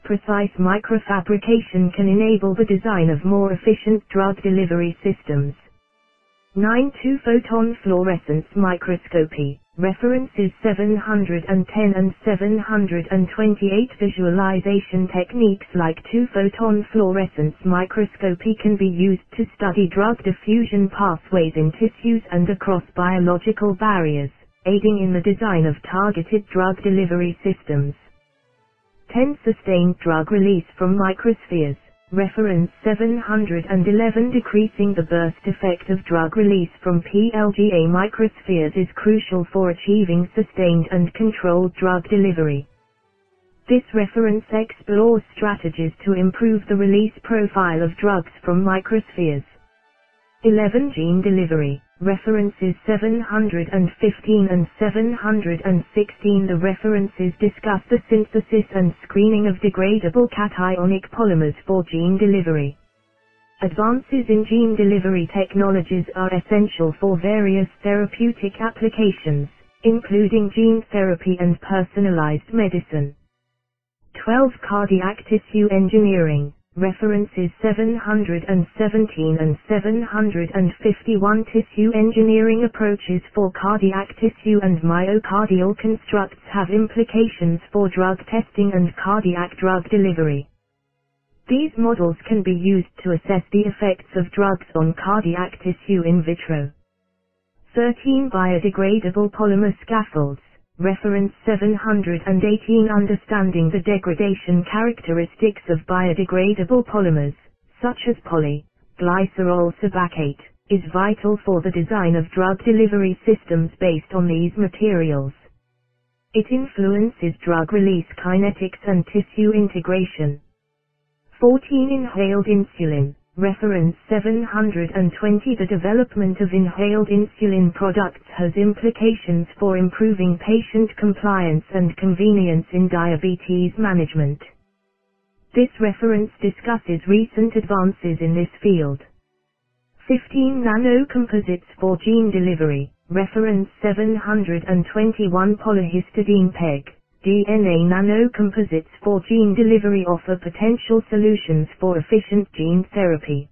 Precise microfabrication can enable the design of more efficient drug delivery systems. 9 2-photon fluorescence microscopy, references 710 and 728 visualization techniques like 2-photon fluorescence microscopy can be used to study drug diffusion pathways in tissues and across biological barriers aiding in the design of targeted drug delivery systems. 10. Sustained drug release from microspheres. Reference 711 Decreasing the burst effect of drug release from PLGA microspheres is crucial for achieving sustained and controlled drug delivery. This reference explores strategies to improve the release profile of drugs from microspheres. 11 Gene delivery references 715 and 716 The references discuss the synthesis and screening of degradable cationic polymers for gene delivery. Advances in gene delivery technologies are essential for various therapeutic applications, including gene therapy and personalized medicine. 12 Cardiac tissue engineering References 717 and 751 Tissue engineering approaches for cardiac tissue and myocardial constructs have implications for drug testing and cardiac drug delivery. These models can be used to assess the effects of drugs on cardiac tissue in vitro. 13 Biodegradable polymer scaffolds Reference 718 Understanding the degradation characteristics of biodegradable polymers, such as poly, glycerol sebacate, is vital for the design of drug delivery systems based on these materials. It influences drug release kinetics and tissue integration. 14 Inhaled insulin Reference 720 The development of inhaled insulin products has implications for improving patient compliance and convenience in diabetes management. This reference discusses recent advances in this field. 15 Nanocomposites for gene delivery, reference 721 Polyhistidine PEG. DNA nanocomposites for gene delivery offer potential solutions for efficient gene therapy.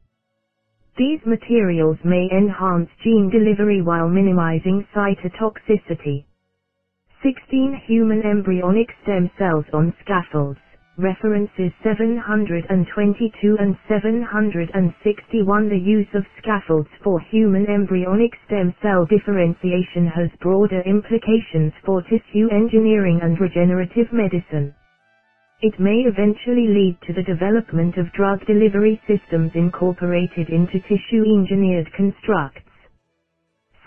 These materials may enhance gene delivery while minimizing cytotoxicity. 16 Human embryonic stem cells on scaffolds references 722 and 761 The use of scaffolds for human embryonic stem cell differentiation has broader implications for tissue engineering and regenerative medicine. It may eventually lead to the development of drug delivery systems incorporated into tissue engineered constructs.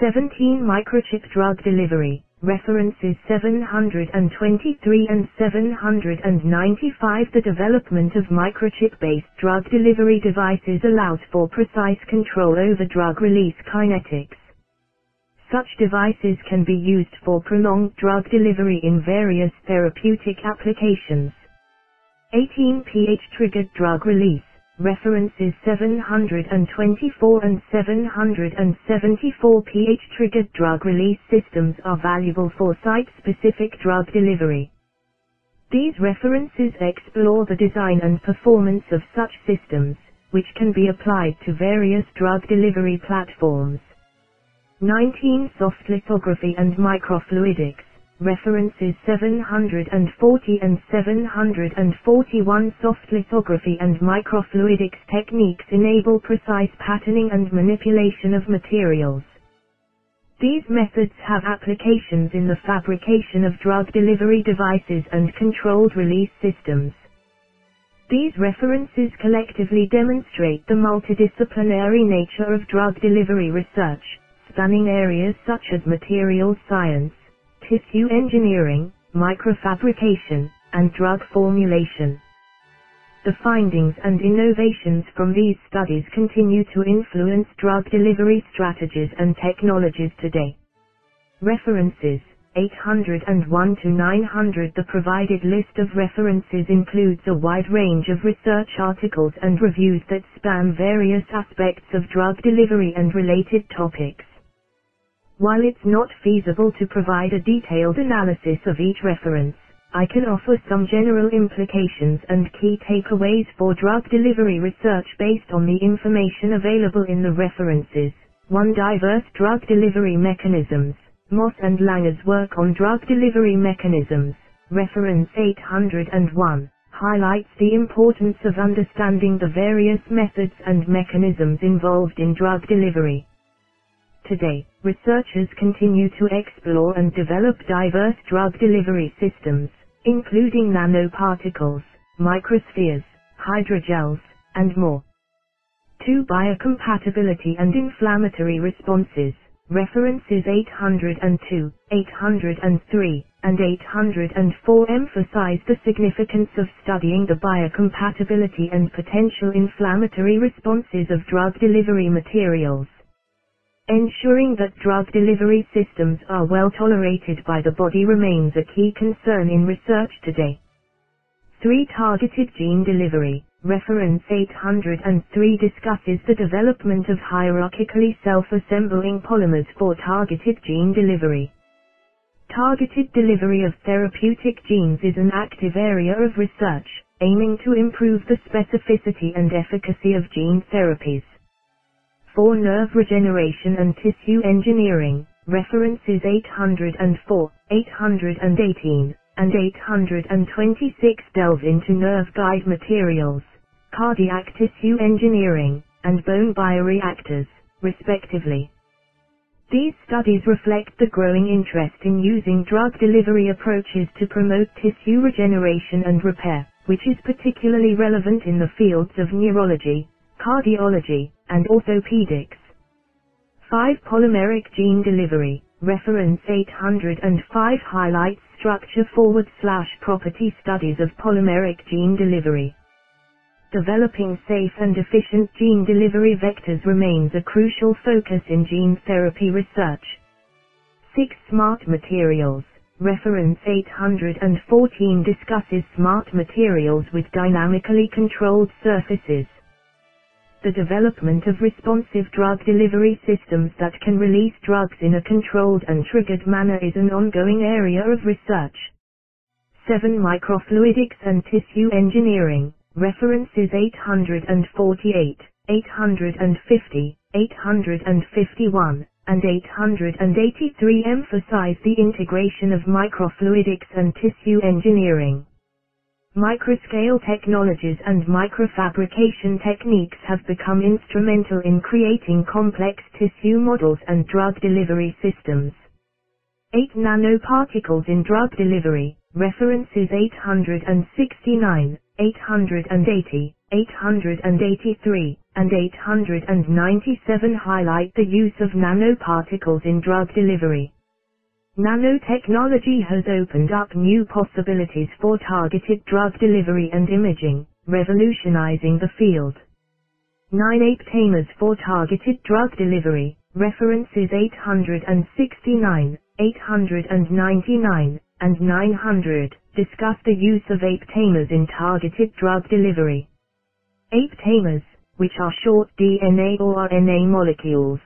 17 Microchip drug delivery, references 723 and 795 The development of microchip-based drug delivery devices allows for precise control over drug release kinetics. Such devices can be used for prolonged drug delivery in various therapeutic applications. 18 pH triggered drug release references 724 and 774 pH triggered drug release systems are valuable for site-specific drug delivery. These references explore the design and performance of such systems, which can be applied to various drug delivery platforms. 19 Soft lithography and microfluidics references 740 and 741 soft lithography and microfluidics techniques enable precise patterning and manipulation of materials. These methods have applications in the fabrication of drug delivery devices and controlled release systems. These references collectively demonstrate the multidisciplinary nature of drug delivery research, spanning areas such as materials science, tissue engineering, microfabrication, and drug formulation. The findings and innovations from these studies continue to influence drug delivery strategies and technologies today. References 801 to 900 The provided list of references includes a wide range of research articles and reviews that span various aspects of drug delivery and related topics. While it's not feasible to provide a detailed analysis of each reference, I can offer some general implications and key takeaways for drug delivery research based on the information available in the references. 1. Diverse drug delivery mechanisms. Moss and Langer's work on drug delivery mechanisms, reference 801, highlights the importance of understanding the various methods and mechanisms involved in drug delivery. Today, researchers continue to explore and develop diverse drug delivery systems, including nanoparticles, microspheres, hydrogels, and more. 2. Biocompatibility and inflammatory responses. References 802, 803, and 804 emphasize the significance of studying the biocompatibility and potential inflammatory responses of drug delivery materials. Ensuring that drug delivery systems are well tolerated by the body remains a key concern in research today. 3. Targeted gene delivery. Reference 803 discusses the development of hierarchically self-assembling polymers for targeted gene delivery. Targeted delivery of therapeutic genes is an active area of research, aiming to improve the specificity and efficacy of gene therapies for nerve regeneration and tissue engineering, references 804, 818, and 826 delve into nerve guide materials, cardiac tissue engineering, and bone bioreactors, respectively. These studies reflect the growing interest in using drug delivery approaches to promote tissue regeneration and repair, which is particularly relevant in the fields of neurology, cardiology, and orthopedics. 5. Polymeric gene delivery. Reference 805 highlights structure forward slash property studies of polymeric gene delivery. Developing safe and efficient gene delivery vectors remains a crucial focus in gene therapy research. 6. Smart materials. Reference 814 discusses smart materials with dynamically controlled surfaces the development of responsive drug delivery systems that can release drugs in a controlled and triggered manner is an ongoing area of research. 7. Microfluidics and Tissue Engineering, references 848, 850, 851, and 883 emphasize the integration of microfluidics and tissue engineering. Microscale technologies and microfabrication techniques have become instrumental in creating complex tissue models and drug delivery systems. 8 nanoparticles in drug delivery, references 869, 880, 883, and 897 highlight the use of nanoparticles in drug delivery. Nanotechnology has opened up new possibilities for targeted drug delivery and imaging, revolutionizing the field. 9 aptamers for targeted drug delivery, references 869, 899, and 900, discuss the use of aptamers in targeted drug delivery. aptamers, which are short DNA or RNA molecules,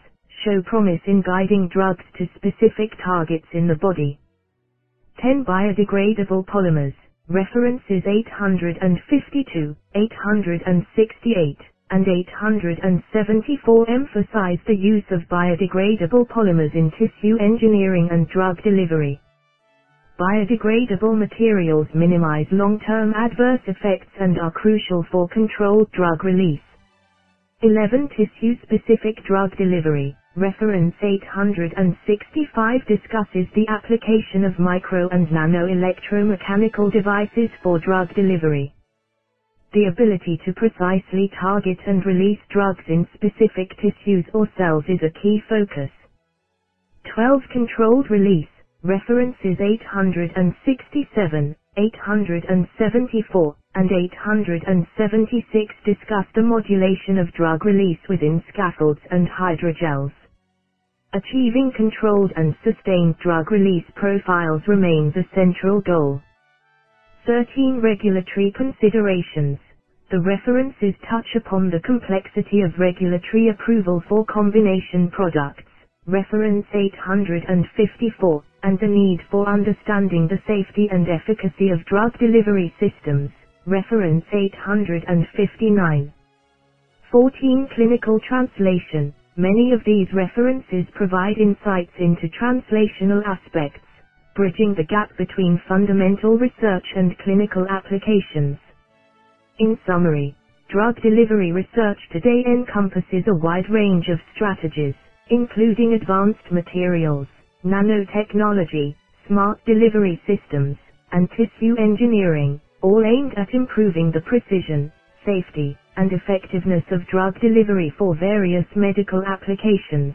show promise in guiding drugs to specific targets in the body. 10 biodegradable polymers, references 852, 868, and 874 emphasize the use of biodegradable polymers in tissue engineering and drug delivery. Biodegradable materials minimize long-term adverse effects and are crucial for controlled drug release. 11 Tissue-specific drug delivery. Reference 865 discusses the application of micro and nano electromechanical devices for drug delivery. The ability to precisely target and release drugs in specific tissues or cells is a key focus. 12 Controlled release. References 867, 874, and 876 discuss the modulation of drug release within scaffolds and hydrogels. Achieving controlled and sustained drug release profiles remains a central goal. 13 Regulatory considerations. The references touch upon the complexity of regulatory approval for combination products, reference 854, and the need for understanding the safety and efficacy of drug delivery systems, reference 859. 14 Clinical translation. Many of these references provide insights into translational aspects, bridging the gap between fundamental research and clinical applications. In summary, drug delivery research today encompasses a wide range of strategies, including advanced materials, nanotechnology, smart delivery systems, and tissue engineering, all aimed at improving the precision, safety, and effectiveness of drug delivery for various medical applications.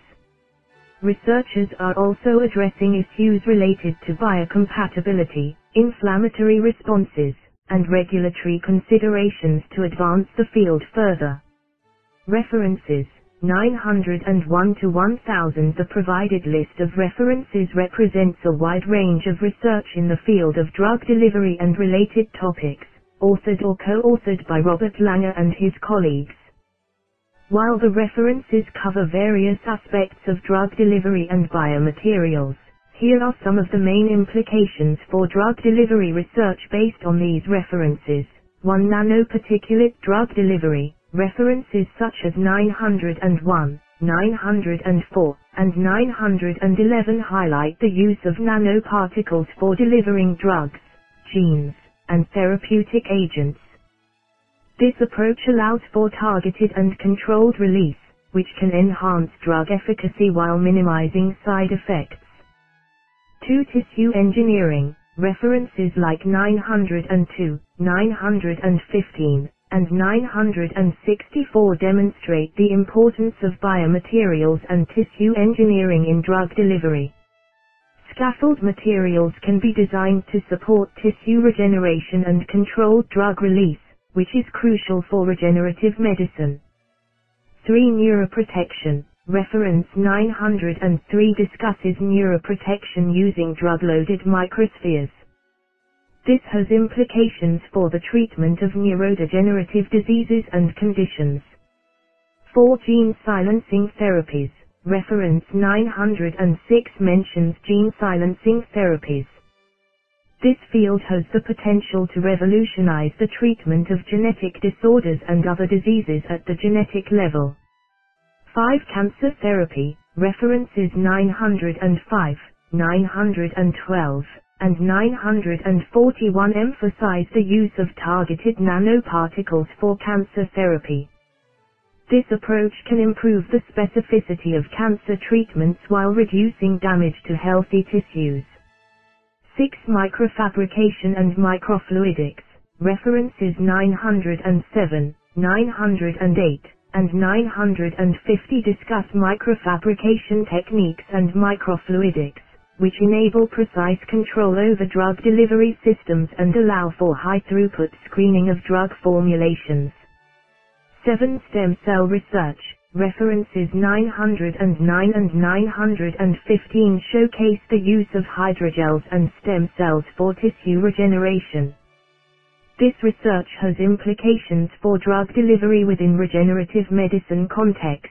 Researchers are also addressing issues related to biocompatibility, inflammatory responses, and regulatory considerations to advance the field further. References 901 to 1000 The provided list of references represents a wide range of research in the field of drug delivery and related topics authored or co-authored by Robert Langer and his colleagues. While the references cover various aspects of drug delivery and biomaterials, here are some of the main implications for drug delivery research based on these references. 1 Nanoparticulate drug delivery. References such as 901, 904, and 911 highlight the use of nanoparticles for delivering drugs, genes, and therapeutic agents. This approach allows for targeted and controlled release, which can enhance drug efficacy while minimizing side effects. 2. Tissue engineering. References like 902, 915, and 964 demonstrate the importance of biomaterials and tissue engineering in drug delivery. Scaffold materials can be designed to support tissue regeneration and control drug release, which is crucial for regenerative medicine. 3. Neuroprotection. Reference 903 discusses neuroprotection using drug-loaded microspheres. This has implications for the treatment of neurodegenerative diseases and conditions. 4. Gene silencing therapies. Reference 906 mentions gene silencing therapies. This field has the potential to revolutionize the treatment of genetic disorders and other diseases at the genetic level. 5. Cancer therapy, references 905, 912, and 941 emphasize the use of targeted nanoparticles for cancer therapy. This approach can improve the specificity of cancer treatments while reducing damage to healthy tissues. 6. Microfabrication and microfluidics. References 907, 908, and 950 discuss microfabrication techniques and microfluidics, which enable precise control over drug delivery systems and allow for high-throughput screening of drug formulations. 7. Stem cell research. References 909 and 915 showcase the use of hydrogels and stem cells for tissue regeneration. This research has implications for drug delivery within regenerative medicine contexts.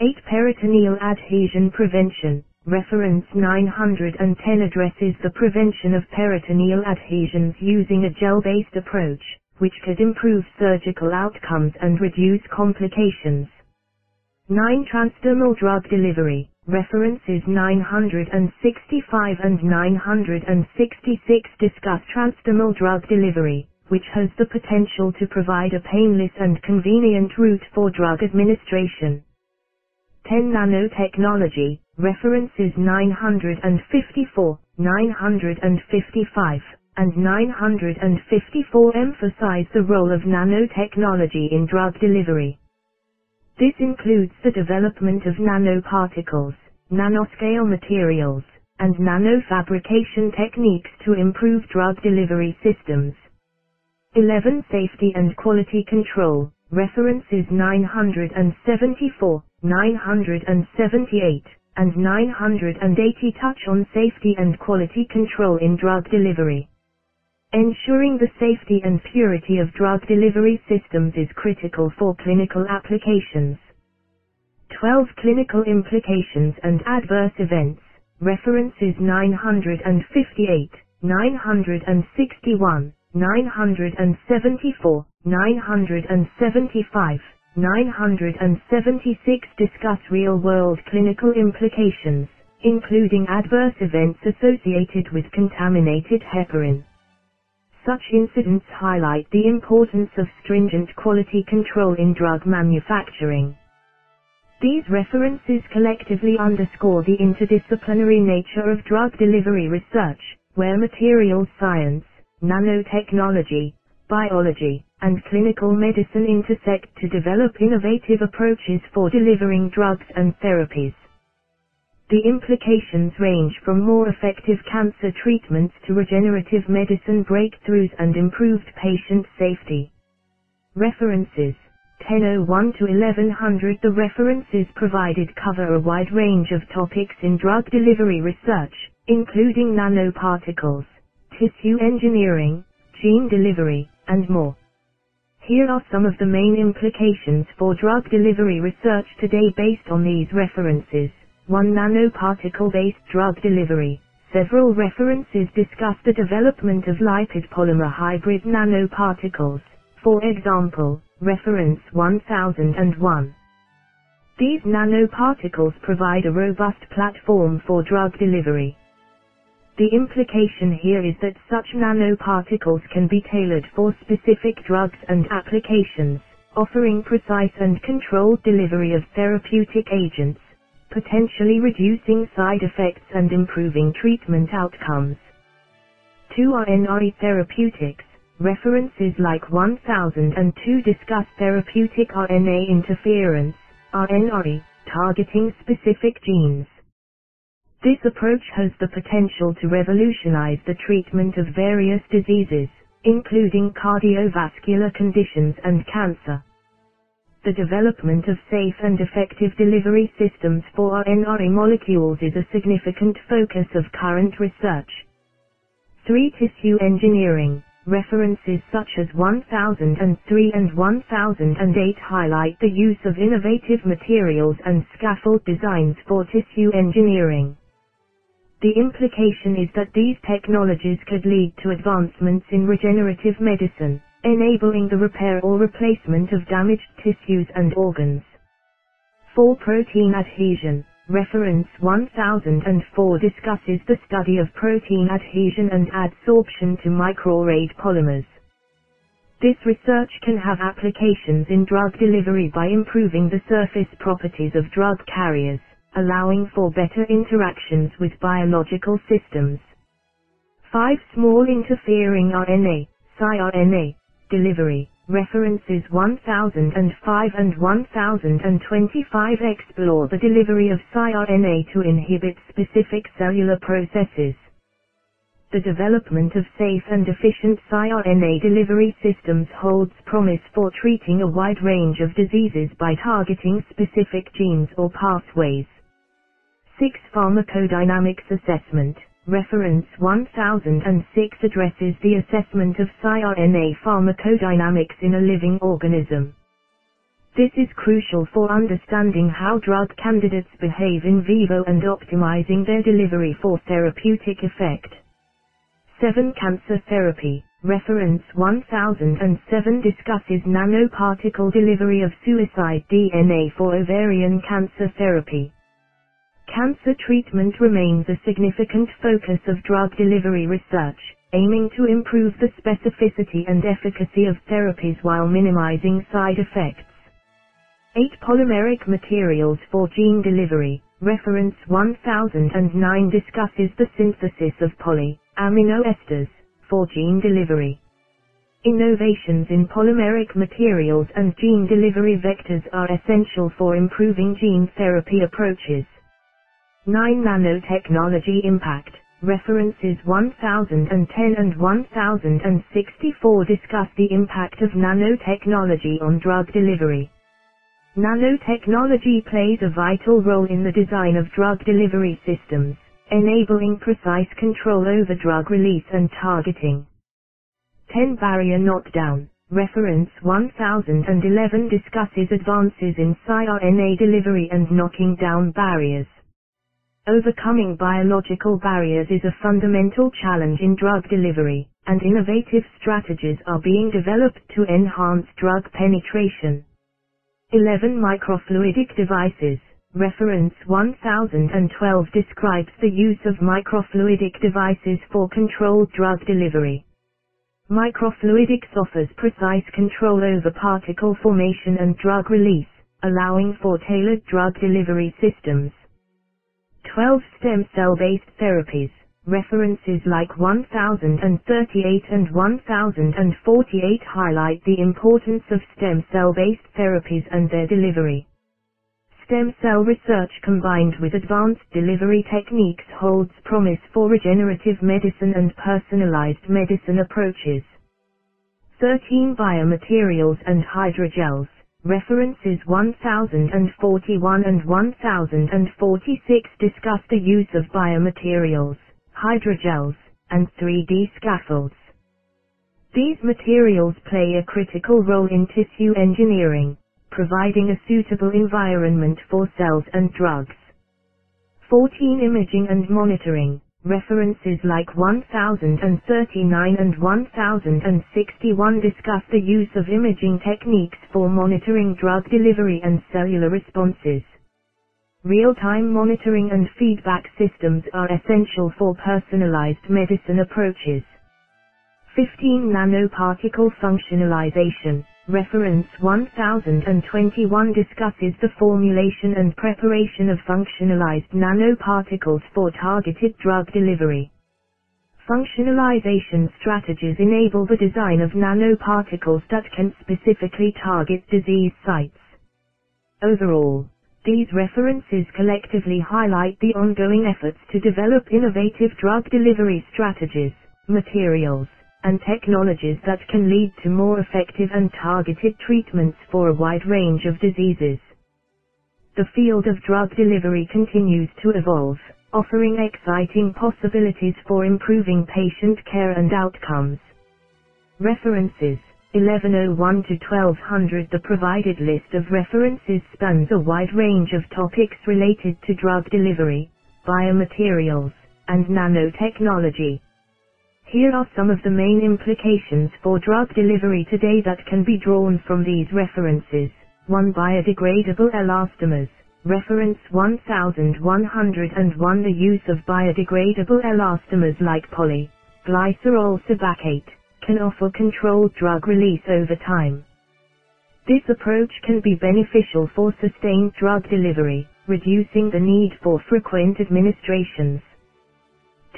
8. Peritoneal adhesion prevention. Reference 910 addresses the prevention of peritoneal adhesions using a gel-based approach, which could improve surgical outcomes and reduce complications. 9. Transdermal drug delivery. References 965 and 966 discuss transdermal drug delivery, which has the potential to provide a painless and convenient route for drug administration. 10 Nanotechnology, references 954, 955, and 954 emphasize the role of nanotechnology in drug delivery. This includes the development of nanoparticles, nanoscale materials, and nanofabrication techniques to improve drug delivery systems. 11. Safety and quality control, references 974, 978, and 980 touch on safety and quality control in drug delivery. Ensuring the safety and purity of drug delivery systems is critical for clinical applications. 12 Clinical implications and adverse events. References 958, 961, 974, 975, 976 discuss real-world clinical implications, including adverse events associated with contaminated heparin. Such incidents highlight the importance of stringent quality control in drug manufacturing. These references collectively underscore the interdisciplinary nature of drug delivery research, where materials science, nanotechnology, biology, and clinical medicine intersect to develop innovative approaches for delivering drugs and therapies. The implications range from more effective cancer treatments to regenerative medicine breakthroughs and improved patient safety. References 1001 to 1100 The references provided cover a wide range of topics in drug delivery research, including nanoparticles, tissue engineering, gene delivery, and more. Here are some of the main implications for drug delivery research today based on these references. 1 nanoparticle-based drug delivery. Several references discuss the development of lipid polymer hybrid nanoparticles. For example, reference 1001. These nanoparticles provide a robust platform for drug delivery. The implication here is that such nanoparticles can be tailored for specific drugs and applications, offering precise and controlled delivery of therapeutic agents potentially reducing side effects and improving treatment outcomes. 2 RNAi therapeutics. References like 1002 discuss therapeutic RNA interference, RNAi, targeting specific genes. This approach has the potential to revolutionize the treatment of various diseases, including cardiovascular conditions and cancer the development of safe and effective delivery systems for RNA molecules is a significant focus of current research. 3. Tissue engineering. References such as 1003 and 1008 highlight the use of innovative materials and scaffold designs for tissue engineering. The implication is that these technologies could lead to advancements in regenerative medicine enabling the repair or replacement of damaged tissues and organs. 4. Protein adhesion. Reference 1004 discusses the study of protein adhesion and adsorption to microarrayed polymers. This research can have applications in drug delivery by improving the surface properties of drug carriers, allowing for better interactions with biological systems. 5. Small interfering RNA, siRNA, delivery. references 1005 and 1025 explore the delivery of siRNA to inhibit specific cellular processes. The development of safe and efficient siRNA delivery systems holds promise for treating a wide range of diseases by targeting specific genes or pathways. 6 Pharmacodynamics Assessment Reference 1006 addresses the assessment of siRNA pharmacodynamics in a living organism. This is crucial for understanding how drug candidates behave in vivo and optimizing their delivery for therapeutic effect. 7 Cancer Therapy Reference 1007 discusses nanoparticle delivery of suicide DNA for ovarian cancer therapy. Cancer treatment remains a significant focus of drug delivery research, aiming to improve the specificity and efficacy of therapies while minimizing side effects. 8 Polymeric materials for gene delivery. Reference 1009 discusses the synthesis of poly, amino esters, for gene delivery. Innovations in polymeric materials and gene delivery vectors are essential for improving gene therapy approaches. 9 Nanotechnology Impact References 1010 and 1064 discuss the impact of nanotechnology on drug delivery. Nanotechnology plays a vital role in the design of drug delivery systems, enabling precise control over drug release and targeting. 10 Barrier Knockdown Reference 1011 discusses advances in siRNA delivery and knocking down barriers. Overcoming biological barriers is a fundamental challenge in drug delivery, and innovative strategies are being developed to enhance drug penetration. 11 Microfluidic devices. Reference 1012 describes the use of microfluidic devices for controlled drug delivery. Microfluidics offers precise control over particle formation and drug release, allowing for tailored drug delivery systems. 12 stem cell-based therapies. References like 1038 and 1048 highlight the importance of stem cell-based therapies and their delivery. Stem cell research combined with advanced delivery techniques holds promise for regenerative medicine and personalized medicine approaches. 13 Biomaterials and hydrogels. References 1041 and 1046 discuss the use of biomaterials, hydrogels, and 3D scaffolds. These materials play a critical role in tissue engineering, providing a suitable environment for cells and drugs. 14 Imaging and monitoring. References like 1039 and 1061 discuss the use of imaging techniques for monitoring drug delivery and cellular responses. Real-time monitoring and feedback systems are essential for personalized medicine approaches. 15 Nanoparticle functionalization Reference 1021 discusses the formulation and preparation of functionalized nanoparticles for targeted drug delivery. Functionalization strategies enable the design of nanoparticles that can specifically target disease sites. Overall, these references collectively highlight the ongoing efforts to develop innovative drug delivery strategies, materials, and technologies that can lead to more effective and targeted treatments for a wide range of diseases. The field of drug delivery continues to evolve, offering exciting possibilities for improving patient care and outcomes. References 1101 to 1200 The provided list of references spans a wide range of topics related to drug delivery, biomaterials, and nanotechnology. Here are some of the main implications for drug delivery today that can be drawn from these references. 1. Biodegradable elastomers. Reference 1101 The use of biodegradable elastomers like poly, glycerol sebacate, can offer controlled drug release over time. This approach can be beneficial for sustained drug delivery, reducing the need for frequent administrations.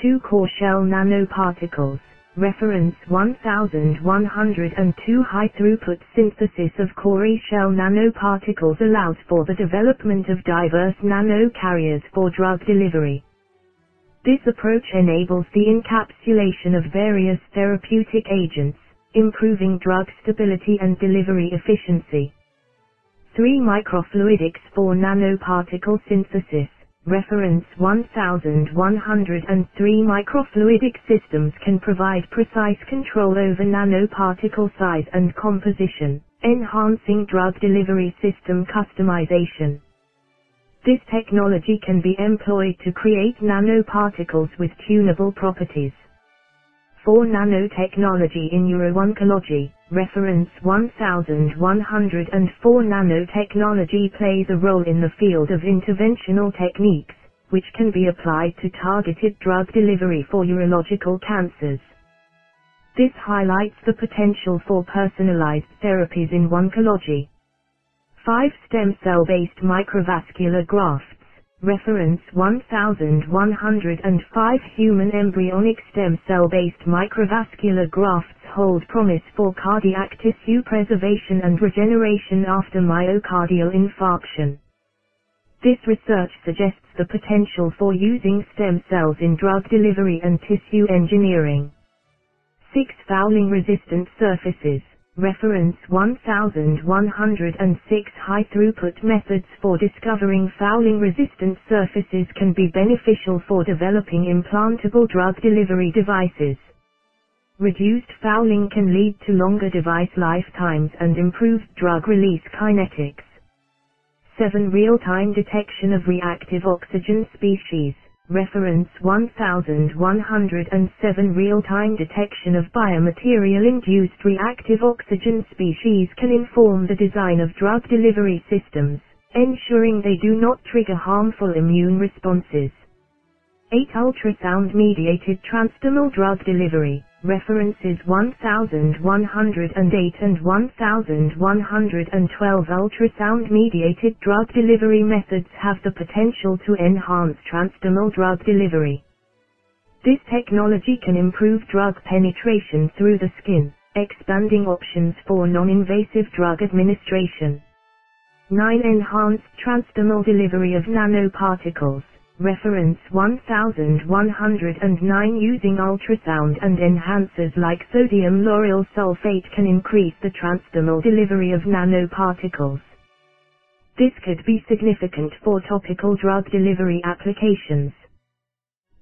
2 core shell nanoparticles. reference 1102 high throughput synthesis of core shell nanoparticles allows for the development of diverse nanocarriers for drug delivery. This approach enables the encapsulation of various therapeutic agents, improving drug stability and delivery efficiency. 3 microfluidics for nanoparticle synthesis. Reference 1103 microfluidic systems can provide precise control over nanoparticle size and composition, enhancing drug delivery system customization. This technology can be employed to create nanoparticles with tunable properties. For nanotechnology in uro-oncology, reference 1104 nanotechnology plays a role in the field of interventional techniques, which can be applied to targeted drug delivery for urological cancers. This highlights the potential for personalized therapies in oncology. 5 stem cell-based microvascular grafts Reference 1105 Human embryonic stem cell-based microvascular grafts hold promise for cardiac tissue preservation and regeneration after myocardial infarction. This research suggests the potential for using stem cells in drug delivery and tissue engineering. 6 Fouling-resistant surfaces Reference 1106 High throughput methods for discovering fouling resistant surfaces can be beneficial for developing implantable drug delivery devices. Reduced fouling can lead to longer device lifetimes and improved drug release kinetics. 7. Real-time detection of reactive oxygen species. Reference 1107 Real-time detection of biomaterial-induced reactive oxygen species can inform the design of drug delivery systems, ensuring they do not trigger harmful immune responses. 8 Ultrasound-mediated transdermal drug delivery, references 1108 and 1112 ultrasound-mediated drug delivery methods have the potential to enhance transdermal drug delivery. This technology can improve drug penetration through the skin, expanding options for non-invasive drug administration. 9. Enhanced transdermal delivery of nanoparticles. Reference 1109 Using ultrasound and enhancers like sodium lauryl sulfate can increase the transdermal delivery of nanoparticles. This could be significant for topical drug delivery applications.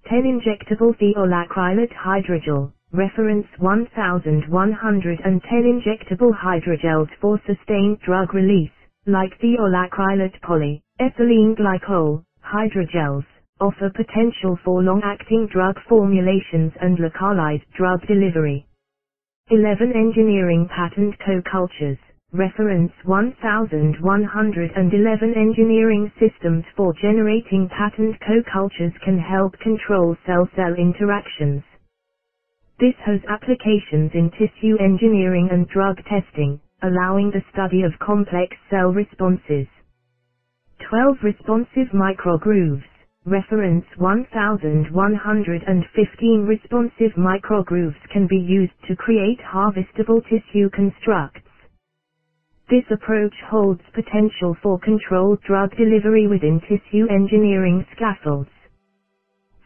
10 Injectable thiolacrylate hydrogel. Reference 1110 Injectable hydrogels for sustained drug release, like thiolacrylate poly, ethylene glycol, hydrogels, offer potential for long-acting drug formulations and localized drug delivery. 11 Engineering Patent Co-Cultures Reference 1111 Engineering systems for generating patent co-cultures can help control cell-cell interactions. This has applications in tissue engineering and drug testing, allowing the study of complex cell responses. 12 responsive microgrooves. Reference 1115 responsive microgrooves can be used to create harvestable tissue constructs. This approach holds potential for controlled drug delivery within tissue engineering scaffolds.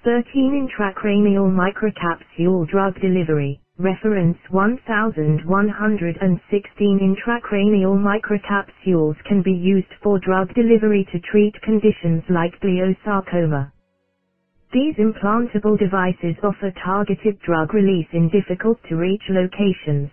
13 Intracranial microcapsule drug delivery. Reference 1116 Intracranial microcapsules can be used for drug delivery to treat conditions like gliosarcoma. These implantable devices offer targeted drug release in difficult to reach locations.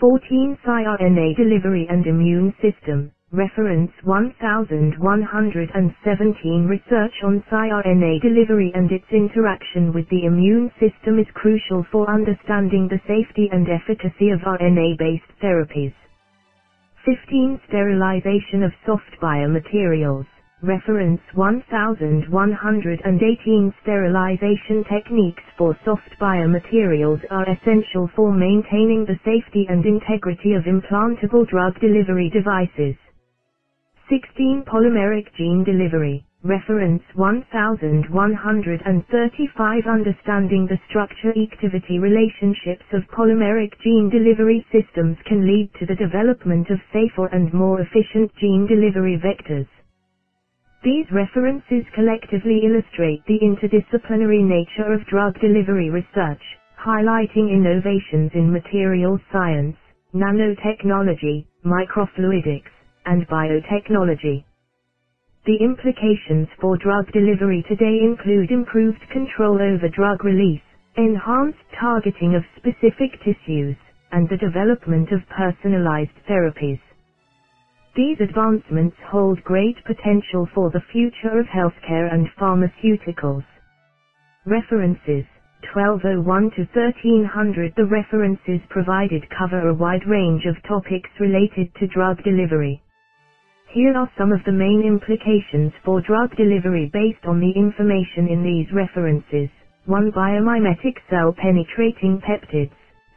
14 siRNA delivery and immune system. Reference 1117 Research on siRNA delivery and its interaction with the immune system is crucial for understanding the safety and efficacy of RNA-based therapies. 15 Sterilization of soft biomaterials. Reference 1118 Sterilization techniques for soft biomaterials are essential for maintaining the safety and integrity of implantable drug delivery devices. 16 Polymeric gene delivery. Reference 1135 Understanding the structure-activity relationships of polymeric gene delivery systems can lead to the development of safer and more efficient gene delivery vectors. These references collectively illustrate the interdisciplinary nature of drug delivery research, highlighting innovations in materials science, nanotechnology, microfluidics, and biotechnology. The implications for drug delivery today include improved control over drug release, enhanced targeting of specific tissues, and the development of personalized therapies. These advancements hold great potential for the future of healthcare and pharmaceuticals. References 1201 to 1300 The references provided cover a wide range of topics related to drug delivery. Here are some of the main implications for drug delivery based on the information in these references. 1. Biomimetic cell penetrating peptides,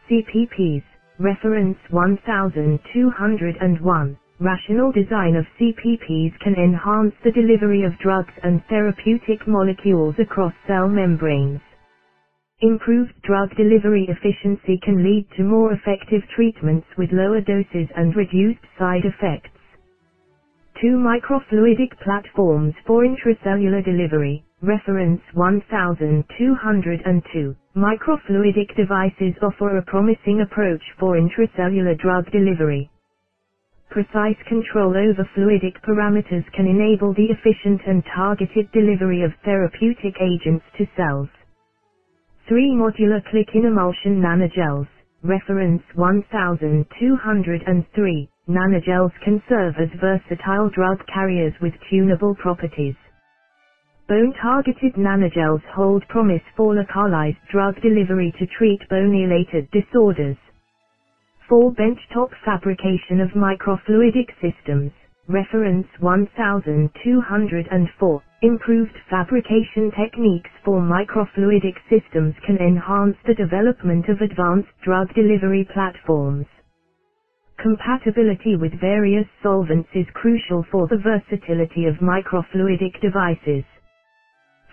CPPs, reference 1201. Rational design of CPPs can enhance the delivery of drugs and therapeutic molecules across cell membranes. Improved drug delivery efficiency can lead to more effective treatments with lower doses and reduced side effects. 2 microfluidic platforms for intracellular delivery. Reference 1202. Microfluidic devices offer a promising approach for intracellular drug delivery. Precise control over fluidic parameters can enable the efficient and targeted delivery of therapeutic agents to cells. 3 modular click-in emulsion nanogels. Reference 1203. Nanogels can serve as versatile drug carriers with tunable properties. Bone-targeted nanogels hold promise for localized drug delivery to treat bone-related disorders. 4. Benchtop fabrication of microfluidic systems. Reference 1204. Improved fabrication techniques for microfluidic systems can enhance the development of advanced drug delivery platforms. Compatibility with various solvents is crucial for the versatility of microfluidic devices.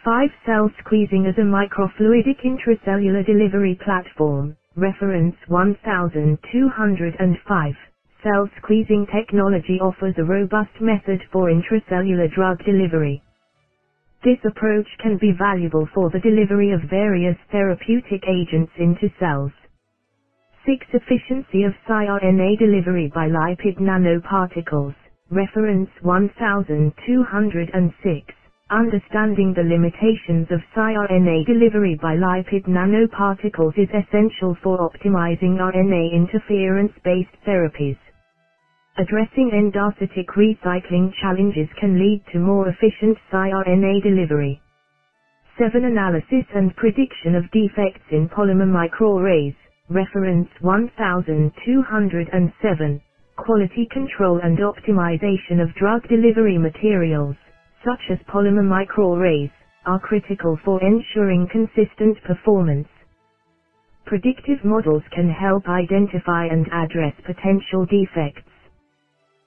5. Cell squeezing as a microfluidic intracellular delivery platform. Reference 1205. Cell squeezing technology offers a robust method for intracellular drug delivery. This approach can be valuable for the delivery of various therapeutic agents into cells. 6. Efficiency of siRNA delivery by lipid nanoparticles. Reference 1206. Understanding the limitations of siRNA delivery by lipid nanoparticles is essential for optimizing RNA interference-based therapies. Addressing endocytic recycling challenges can lead to more efficient siRNA delivery. 7. Analysis and prediction of defects in polymer microarrays. Reference 1207. Quality control and optimization of drug delivery materials, such as polymer microarrays, are critical for ensuring consistent performance. Predictive models can help identify and address potential defects.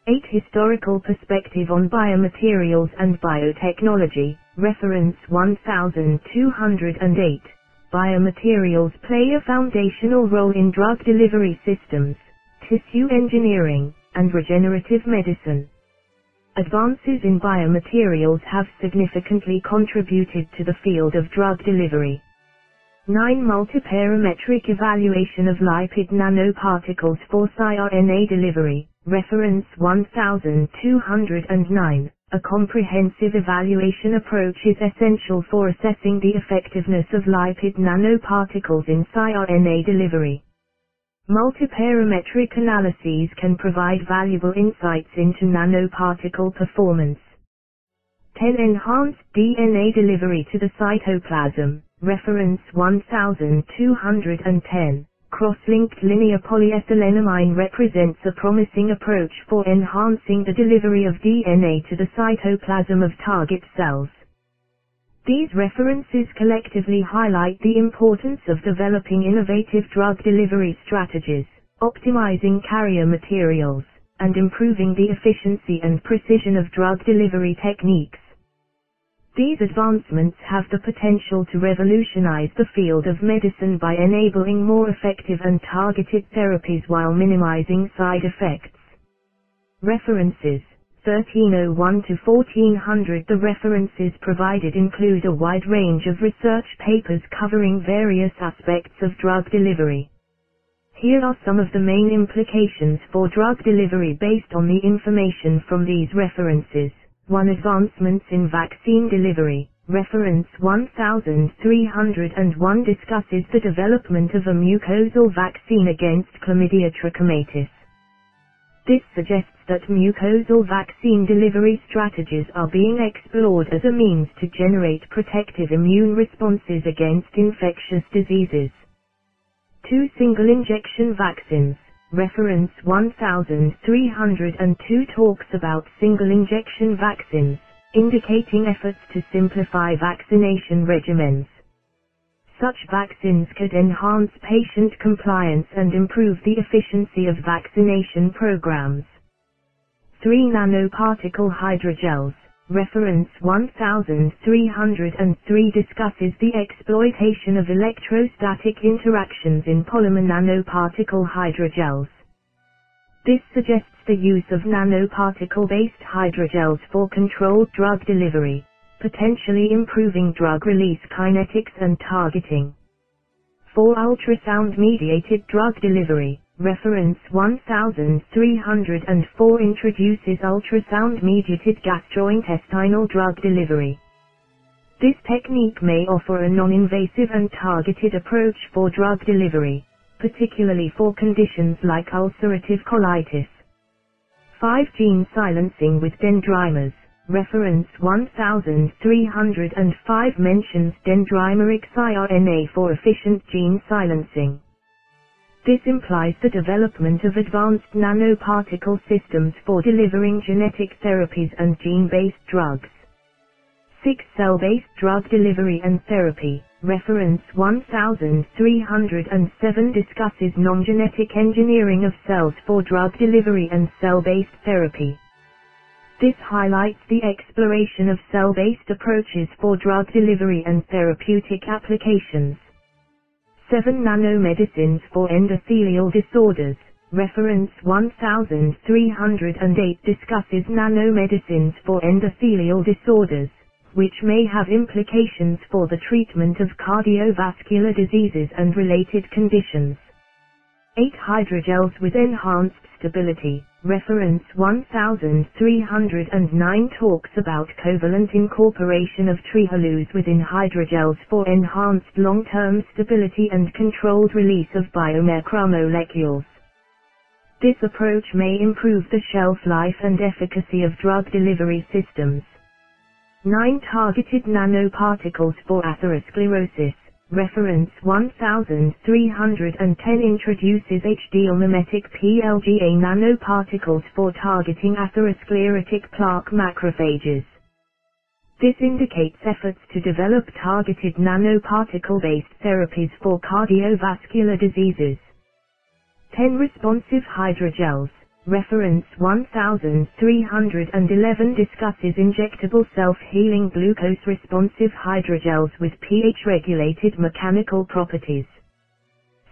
8. Historical perspective on biomaterials and biotechnology, reference 1208. Biomaterials play a foundational role in drug delivery systems, tissue engineering, and regenerative medicine. Advances in biomaterials have significantly contributed to the field of drug delivery. 9. Multiparametric evaluation of lipid nanoparticles for siRNA delivery, reference 1209. A comprehensive evaluation approach is essential for assessing the effectiveness of lipid nanoparticles in siRNA delivery. Multiparametric analyses can provide valuable insights into nanoparticle performance. 10. Enhanced DNA delivery to the cytoplasm, reference 1210. Cross-linked linear polyethylenimine represents a promising approach for enhancing the delivery of DNA to the cytoplasm of target cells. These references collectively highlight the importance of developing innovative drug delivery strategies, optimizing carrier materials, and improving the efficiency and precision of drug delivery techniques. These advancements have the potential to revolutionize the field of medicine by enabling more effective and targeted therapies while minimizing side effects. References 1301 to 1400 The references provided include a wide range of research papers covering various aspects of drug delivery. Here are some of the main implications for drug delivery based on the information from these references. 1. Advancements in vaccine delivery. Reference 1301 discusses the development of a mucosal vaccine against chlamydia trachomatis. This suggests that mucosal vaccine delivery strategies are being explored as a means to generate protective immune responses against infectious diseases. Two single injection vaccines. Reference 1302 talks about single injection vaccines, indicating efforts to simplify vaccination regimens. Such vaccines could enhance patient compliance and improve the efficiency of vaccination programs. 3 nanoparticle hydrogels. Reference 1303 discusses the exploitation of electrostatic interactions in polymer nanoparticle hydrogels. This suggests the use of nanoparticle-based hydrogels for controlled drug delivery potentially improving drug release kinetics and targeting. For ultrasound-mediated drug delivery, reference 1304 introduces ultrasound-mediated gastrointestinal drug delivery. This technique may offer a non-invasive and targeted approach for drug delivery, particularly for conditions like ulcerative colitis. 5 gene silencing with dendrimers. Reference 1305 mentions dendrimeric siRNA for efficient gene silencing. This implies the development of advanced nanoparticle systems for delivering genetic therapies and gene-based drugs. 6 Cell-based drug delivery and therapy. Reference 1307 discusses non-genetic engineering of cells for drug delivery and cell-based therapy. This highlights the exploration of cell-based approaches for drug delivery and therapeutic applications. 7 Nanomedicines for endothelial disorders. Reference 1308 discusses nanomedicines for endothelial disorders, which may have implications for the treatment of cardiovascular diseases and related conditions. 8 hydrogels with enhanced stability. Reference 1309 talks about covalent incorporation of trehalose within hydrogels for enhanced long-term stability and controlled release of biomacromolecules. This approach may improve the shelf life and efficacy of drug delivery systems. 9 targeted nanoparticles for atherosclerosis. Reference 1310 introduces HDL mimetic PLGA nanoparticles for targeting atherosclerotic plaque macrophages. This indicates efforts to develop targeted nanoparticle-based therapies for cardiovascular diseases. 10 responsive hydrogels. Reference 1311 discusses injectable self-healing glucose-responsive hydrogels with pH-regulated mechanical properties.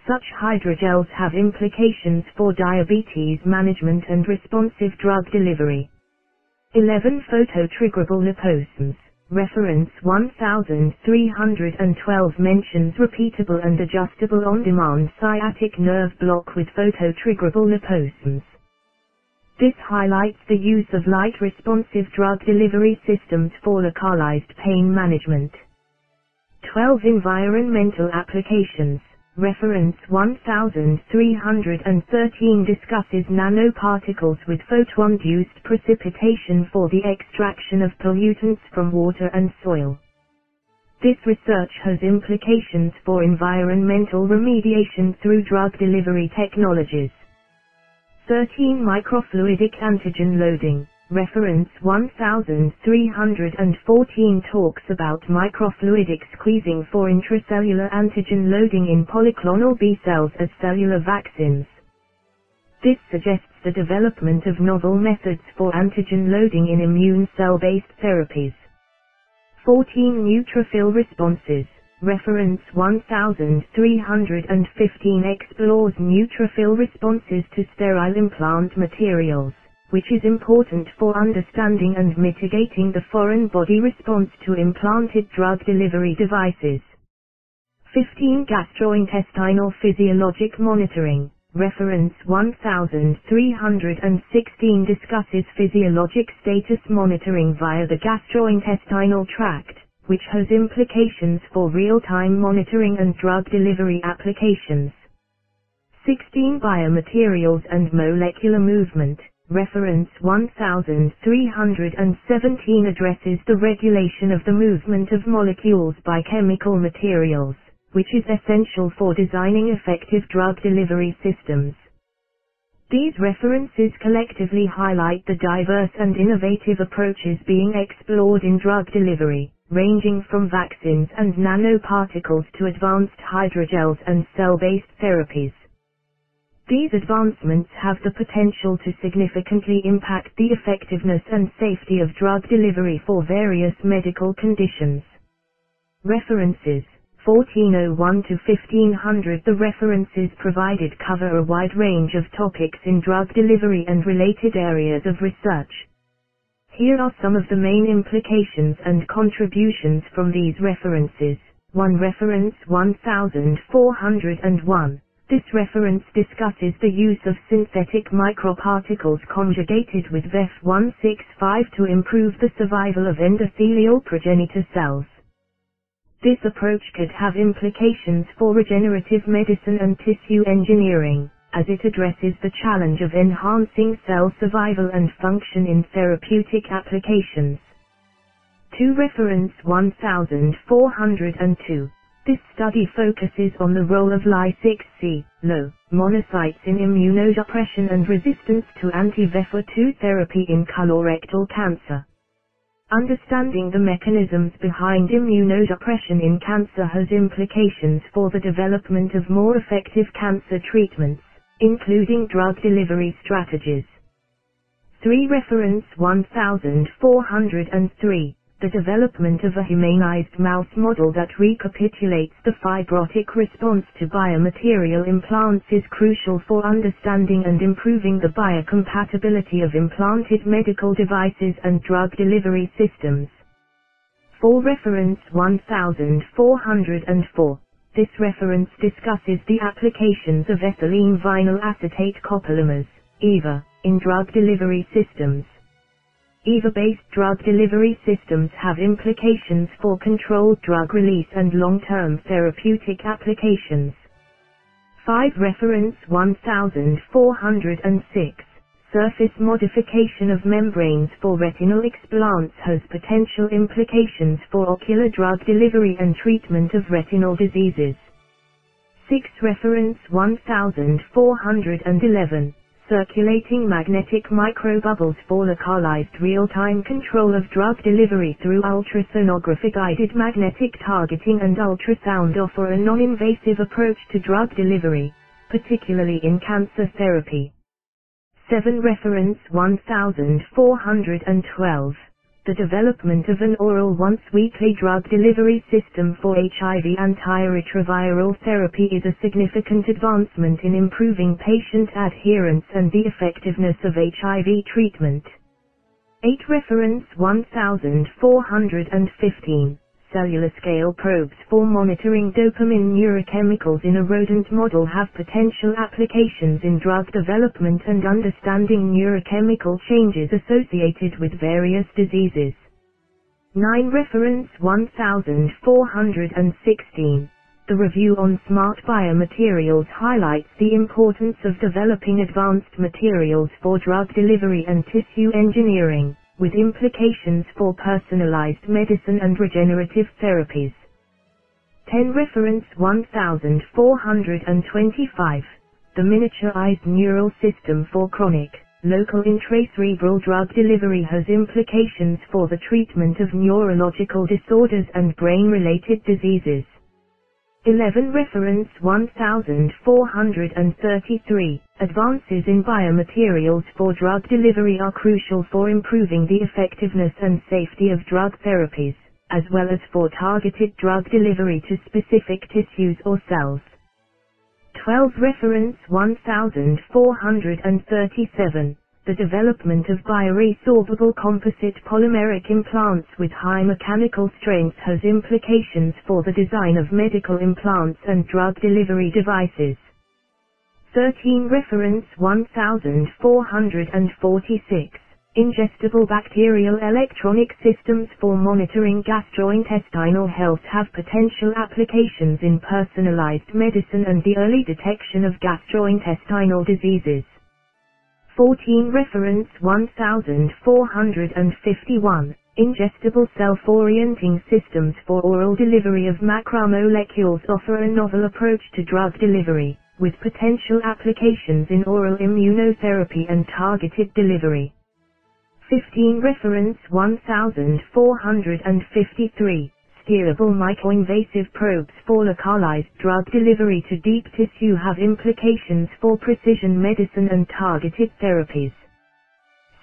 Such hydrogels have implications for diabetes management and responsive drug delivery. 11 phototriggerable liposomes. Reference 1312 mentions repeatable and adjustable on-demand sciatic nerve block with phototriggerable liposomes. This highlights the use of light-responsive drug delivery systems for localized pain management. 12 Environmental Applications Reference 1313 discusses nanoparticles with photo-induced precipitation for the extraction of pollutants from water and soil. This research has implications for environmental remediation through drug delivery technologies. 13 Microfluidic antigen loading. Reference 1314 talks about microfluidic squeezing for intracellular antigen loading in polyclonal B cells as cellular vaccines. This suggests the development of novel methods for antigen loading in immune cell-based therapies. 14 neutrophil responses. Reference 1315 explores neutrophil responses to sterile implant materials, which is important for understanding and mitigating the foreign body response to implanted drug delivery devices. 15 Gastrointestinal physiologic monitoring. Reference 1316 discusses physiologic status monitoring via the gastrointestinal tract, which has implications for real-time monitoring and drug delivery applications. 16 Biomaterials and molecular movement. Reference 1317 addresses the regulation of the movement of molecules by chemical materials which is essential for designing effective drug delivery systems. These references collectively highlight the diverse and innovative approaches being explored in drug delivery, ranging from vaccines and nanoparticles to advanced hydrogels and cell-based therapies. These advancements have the potential to significantly impact the effectiveness and safety of drug delivery for various medical conditions. References 1401 to 1500 The references provided cover a wide range of topics in drug delivery and related areas of research. Here are some of the main implications and contributions from these references. 1 Reference 1401 This reference discusses the use of synthetic microparticles conjugated with VEF165 to improve the survival of endothelial progenitor cells. This approach could have implications for regenerative medicine and tissue engineering, as it addresses the challenge of enhancing cell survival and function in therapeutic applications. 2 Reference 1402 This study focuses on the role of Ly6C, low, monocytes in immunosuppression and resistance to anti-VEF2 therapy in colorectal cancer. Understanding the mechanisms behind immunosuppression in cancer has implications for the development of more effective cancer treatments, including drug delivery strategies. 3 Reference 1403 the development of a humanized mouse model that recapitulates the fibrotic response to biomaterial implants is crucial for understanding and improving the biocompatibility of implanted medical devices and drug delivery systems. For reference 1404, this reference discusses the applications of ethylene vinyl acetate copolymers, EVA, in drug delivery systems. EVA-based drug delivery systems have implications for controlled drug release and long-term therapeutic applications. 5 Reference 1406 Surface modification of membranes for retinal explants has potential implications for ocular drug delivery and treatment of retinal diseases. 6 Reference 1411 circulating magnetic microbubbles for localized real-time control of drug delivery through ultrasonography-guided magnetic targeting and ultrasound offer a non-invasive approach to drug delivery, particularly in cancer therapy. 7 Reference 1412 the development of an oral once-weekly drug delivery system for HIV antiretroviral therapy is a significant advancement in improving patient adherence and the effectiveness of HIV treatment. 8 Reference 1415 cellular scale probes for monitoring dopamine neurochemicals in a rodent model have potential applications in drug development and understanding neurochemical changes associated with various diseases. 9 Reference 1416 The review on smart biomaterials highlights the importance of developing advanced materials for drug delivery and tissue engineering with implications for personalized medicine and regenerative therapies. 10 Reference 1425 The miniaturized neural system for chronic, local intracerebral drug delivery has implications for the treatment of neurological disorders and brain-related diseases. 11 Reference 1433 Advances in biomaterials for drug delivery are crucial for improving the effectiveness and safety of drug therapies, as well as for targeted drug delivery to specific tissues or cells. 12 Reference 1437 the development of bioresorbable composite polymeric implants with high mechanical strength has implications for the design of medical implants and drug delivery devices. 13 Reference 1446 Ingestible bacterial electronic systems for monitoring gastrointestinal health have potential applications in personalized medicine and the early detection of gastrointestinal diseases. 14 Reference 1451 Ingestible self-orienting systems for oral delivery of macromolecules offer a novel approach to drug delivery, with potential applications in oral immunotherapy and targeted delivery. 15 Reference 1453 steerable microinvasive probes for localized drug delivery to deep tissue have implications for precision medicine and targeted therapies.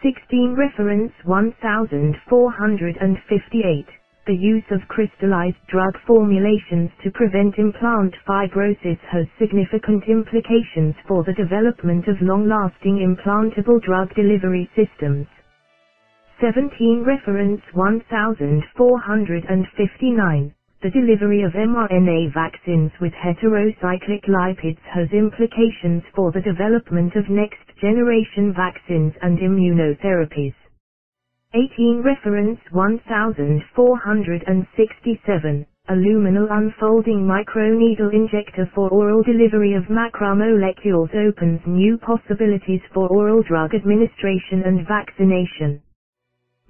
16 Reference 1458 The use of crystallized drug formulations to prevent implant fibrosis has significant implications for the development of long-lasting implantable drug delivery systems. 17 Reference 1459 The delivery of mRNA vaccines with heterocyclic lipids has implications for the development of next-generation vaccines and immunotherapies. 18 Reference 1467 a luminal unfolding microneedle injector for oral delivery of macromolecules opens new possibilities for oral drug administration and vaccination.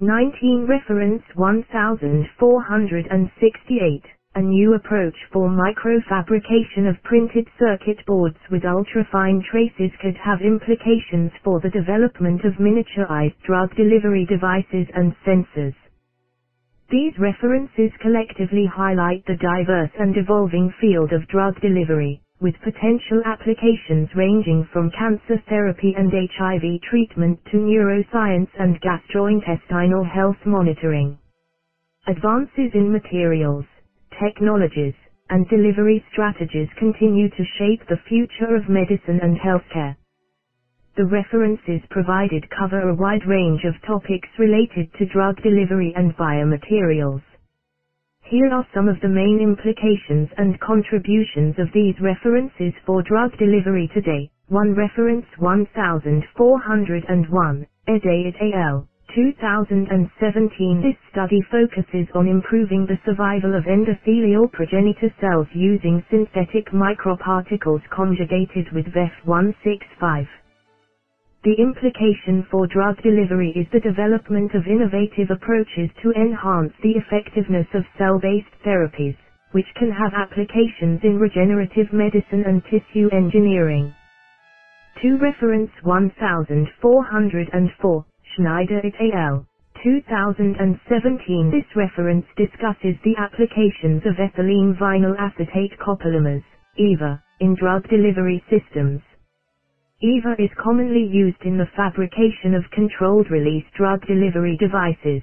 19 Reference 1468 A new approach for microfabrication of printed circuit boards with ultrafine traces could have implications for the development of miniaturized drug delivery devices and sensors. These references collectively highlight the diverse and evolving field of drug delivery with potential applications ranging from cancer therapy and HIV treatment to neuroscience and gastrointestinal health monitoring. Advances in materials, technologies, and delivery strategies continue to shape the future of medicine and healthcare. The references provided cover a wide range of topics related to drug delivery and biomaterials. Here are some of the main implications and contributions of these references for drug delivery today. 1 Reference 1401, Ede et al. 2017 This study focuses on improving the survival of endothelial progenitor cells using synthetic microparticles conjugated with VEF165. The implication for drug delivery is the development of innovative approaches to enhance the effectiveness of cell-based therapies, which can have applications in regenerative medicine and tissue engineering. To Reference 1404, Schneider et al. 2017 This reference discusses the applications of ethylene vinyl acetate copolymers, EVA, in drug delivery systems. EVA is commonly used in the fabrication of controlled-release drug delivery devices.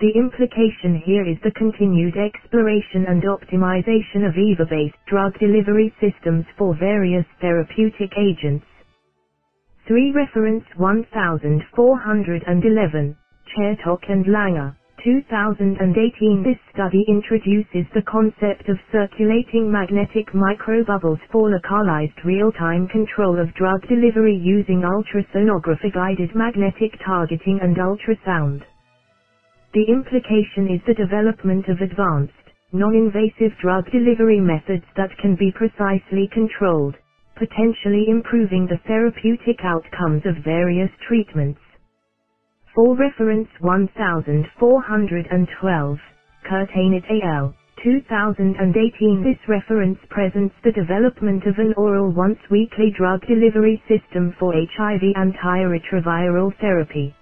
The implication here is the continued exploration and optimization of EVA-based drug delivery systems for various therapeutic agents. 3 Reference 1411, Chertok and Langer. 2018 This study introduces the concept of circulating magnetic microbubbles for localized real-time control of drug delivery using ultrasonography-guided magnetic targeting and ultrasound. The implication is the development of advanced, non-invasive drug delivery methods that can be precisely controlled, potentially improving the therapeutic outcomes of various treatments. For reference 1412, Kirtane et al. 2018 This reference presents the development of an oral once-weekly drug delivery system for HIV antiretroviral therapy.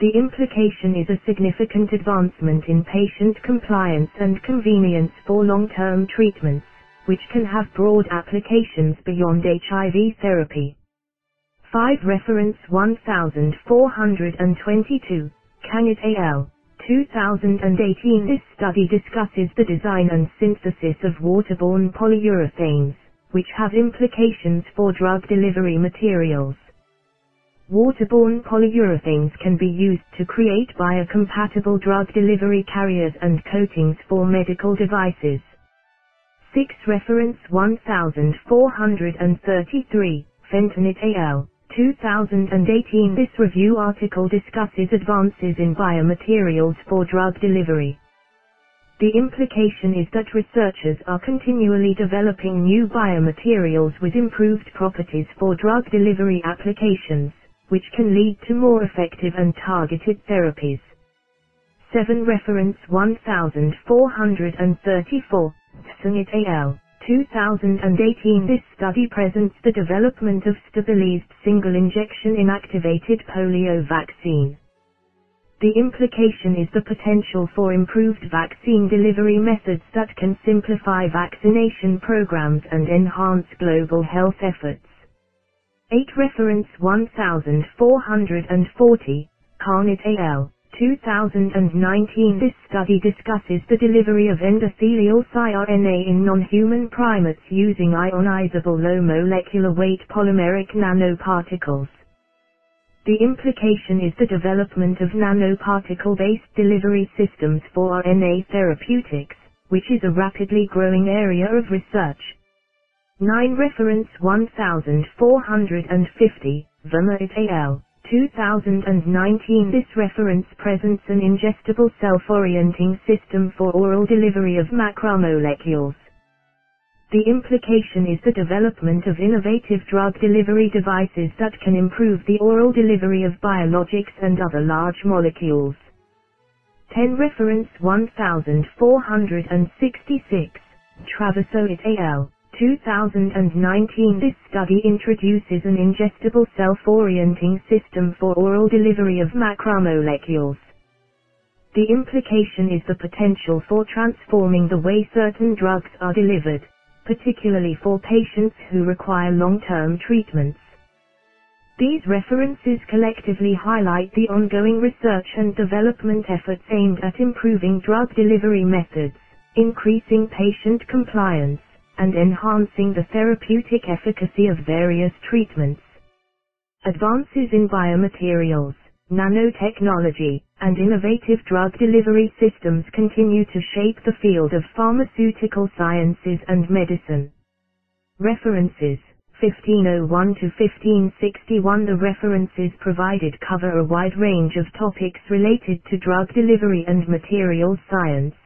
The implication is a significant advancement in patient compliance and convenience for long-term treatments, which can have broad applications beyond HIV therapy. 5 Reference 1422, Kang et al. 2018 This study discusses the design and synthesis of waterborne polyurethanes, which have implications for drug delivery materials. Waterborne polyurethanes can be used to create biocompatible drug delivery carriers and coatings for medical devices. 6 Reference 1433, Fenton et al. 2018 This review article discusses advances in biomaterials for drug delivery. The implication is that researchers are continually developing new biomaterials with improved properties for drug delivery applications which can lead to more effective and targeted therapies. 7 Reference 1434, Tzeng al. 2018 This study presents the development of stabilized single-injection inactivated polio vaccine. The implication is the potential for improved vaccine delivery methods that can simplify vaccination programs and enhance global health efforts. 8 Reference 1440, Carnett al. 2019 This study discusses the delivery of endothelial siRNA in non-human primates using ionizable low molecular weight polymeric nanoparticles. The implication is the development of nanoparticle-based delivery systems for RNA therapeutics, which is a rapidly growing area of research. 9 Reference 1450, Verma et al. 2019 This reference presents an ingestible self-orienting system for oral delivery of macromolecules. The implication is the development of innovative drug delivery devices that can improve the oral delivery of biologics and other large molecules. 10 Reference 1466, Traverso et al. 2019 This study introduces an ingestible self-orienting system for oral delivery of macromolecules. The implication is the potential for transforming the way certain drugs are delivered, particularly for patients who require long-term treatments. These references collectively highlight the ongoing research and development efforts aimed at improving drug delivery methods, increasing patient compliance, and enhancing the therapeutic efficacy of various treatments. Advances in biomaterials, nanotechnology, and innovative drug delivery systems continue to shape the field of pharmaceutical sciences and medicine. References 1501 to 1561 The references provided cover a wide range of topics related to drug delivery and materials science.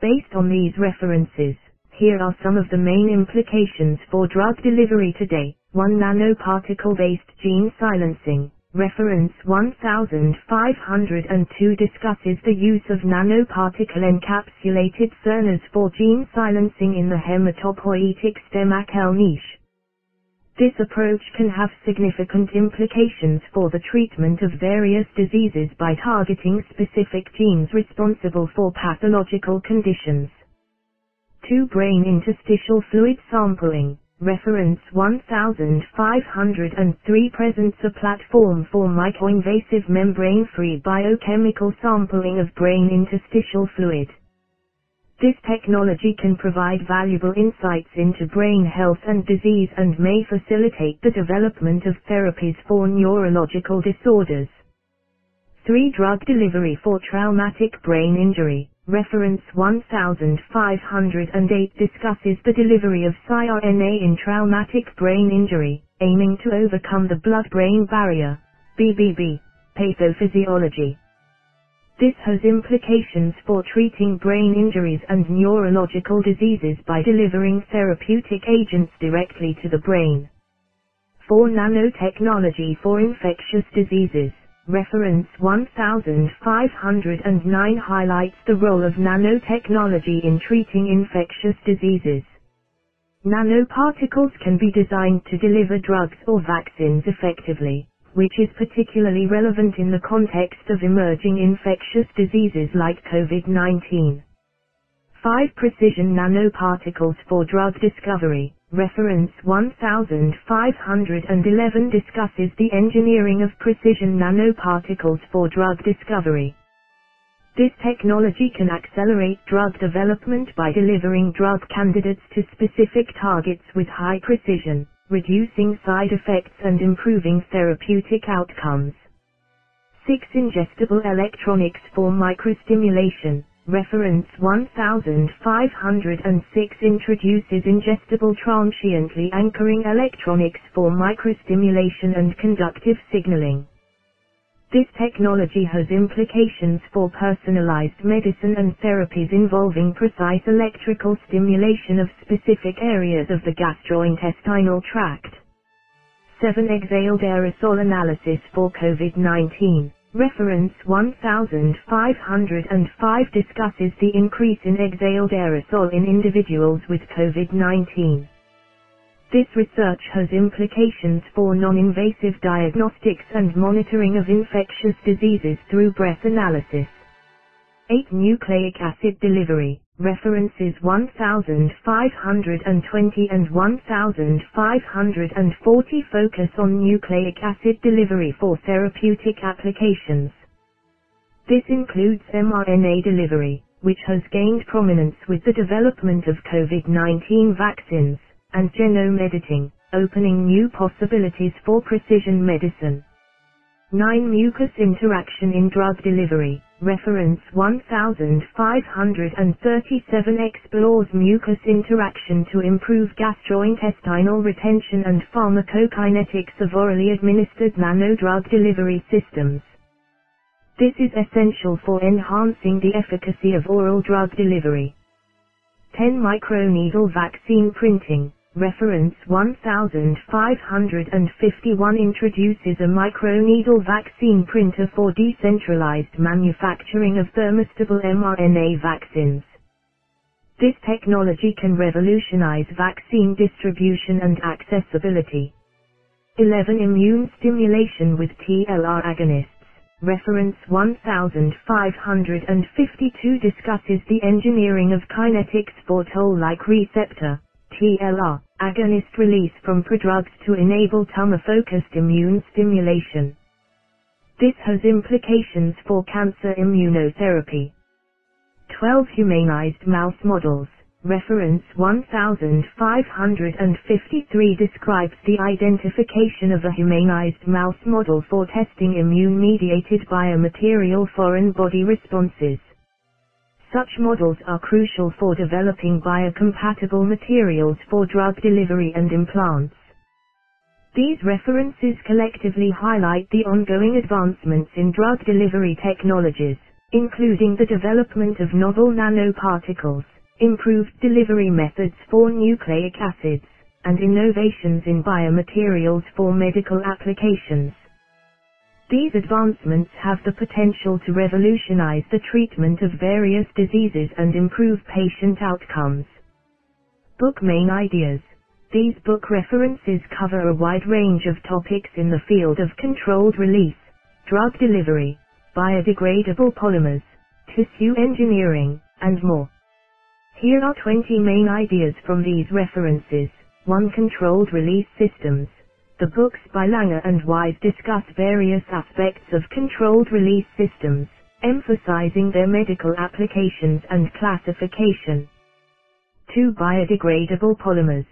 Based on these references, here are some of the main implications for drug delivery today. 1 nanoparticle-based gene silencing. Reference 1502 discusses the use of nanoparticle encapsulated siRNAs for gene silencing in the hematopoietic stem cell niche. This approach can have significant implications for the treatment of various diseases by targeting specific genes responsible for pathological conditions. 2 Brain interstitial fluid sampling. Reference 1503 presents a platform for microinvasive membrane-free biochemical sampling of brain interstitial fluid. This technology can provide valuable insights into brain health and disease and may facilitate the development of therapies for neurological disorders. 3. Drug delivery for traumatic brain injury. Reference 1508 discusses the delivery of siRNA in traumatic brain injury, aiming to overcome the blood-brain barrier, BBB, pathophysiology. This has implications for treating brain injuries and neurological diseases by delivering therapeutic agents directly to the brain. 4. Nanotechnology for infectious diseases. Reference 1509 highlights the role of nanotechnology in treating infectious diseases. Nanoparticles can be designed to deliver drugs or vaccines effectively, which is particularly relevant in the context of emerging infectious diseases like COVID-19. 5 Precision nanoparticles for drug discovery. Reference 1511 discusses the engineering of precision nanoparticles for drug discovery. This technology can accelerate drug development by delivering drug candidates to specific targets with high precision, reducing side effects and improving therapeutic outcomes. 6 ingestible electronics for microstimulation. Reference 1506 introduces ingestible transiently anchoring electronics for microstimulation and conductive signaling. This technology has implications for personalized medicine and therapies involving precise electrical stimulation of specific areas of the gastrointestinal tract. 7. Exhaled aerosol analysis for COVID-19. Reference 1505 discusses the increase in exhaled aerosol in individuals with COVID-19. This research has implications for non-invasive diagnostics and monitoring of infectious diseases through breath analysis. 8. Nucleic acid delivery. References 1520 and 1540 focus on nucleic acid delivery for therapeutic applications. This includes mRNA delivery, which has gained prominence with the development of COVID-19 vaccines and genome editing, opening new possibilities for precision medicine. 9. Mucus interaction in drug delivery. Reference 1537 explores mucus interaction to improve gastrointestinal retention and pharmacokinetics of orally administered nanodrug delivery systems. This is essential for enhancing the efficacy of oral drug delivery. 10 microneedle vaccine printing. Reference 1551 introduces a microneedle vaccine printer for decentralized manufacturing of thermostable mRNA vaccines. This technology can revolutionize vaccine distribution and accessibility. 11 Immune stimulation with TLR agonists. Reference 1552 discusses the engineering of kinetics for toll-like receptor, TLR, agonist release from prodrugs to enable tumor-focused immune stimulation. This has implications for cancer immunotherapy. 12 humanized mouse models. Reference 1553 describes the identification of a humanized mouse model for testing immune-mediated biomaterial foreign body responses. Such models are crucial for developing biocompatible materials for drug delivery and implants. These references collectively highlight the ongoing advancements in drug delivery technologies, including the development of novel nanoparticles, improved delivery methods for nucleic acids, and innovations in biomaterials for medical applications. These advancements have the potential to revolutionize the treatment of various diseases and improve patient outcomes. Book main ideas. These book references cover a wide range of topics in the field of controlled release, drug delivery, biodegradable polymers, tissue engineering, and more. Here are 20 main ideas from these references. 1. Controlled release systems. The books by Langer and Wise discuss various aspects of controlled release systems, emphasizing their medical applications and classification. 2. Biodegradable polymers.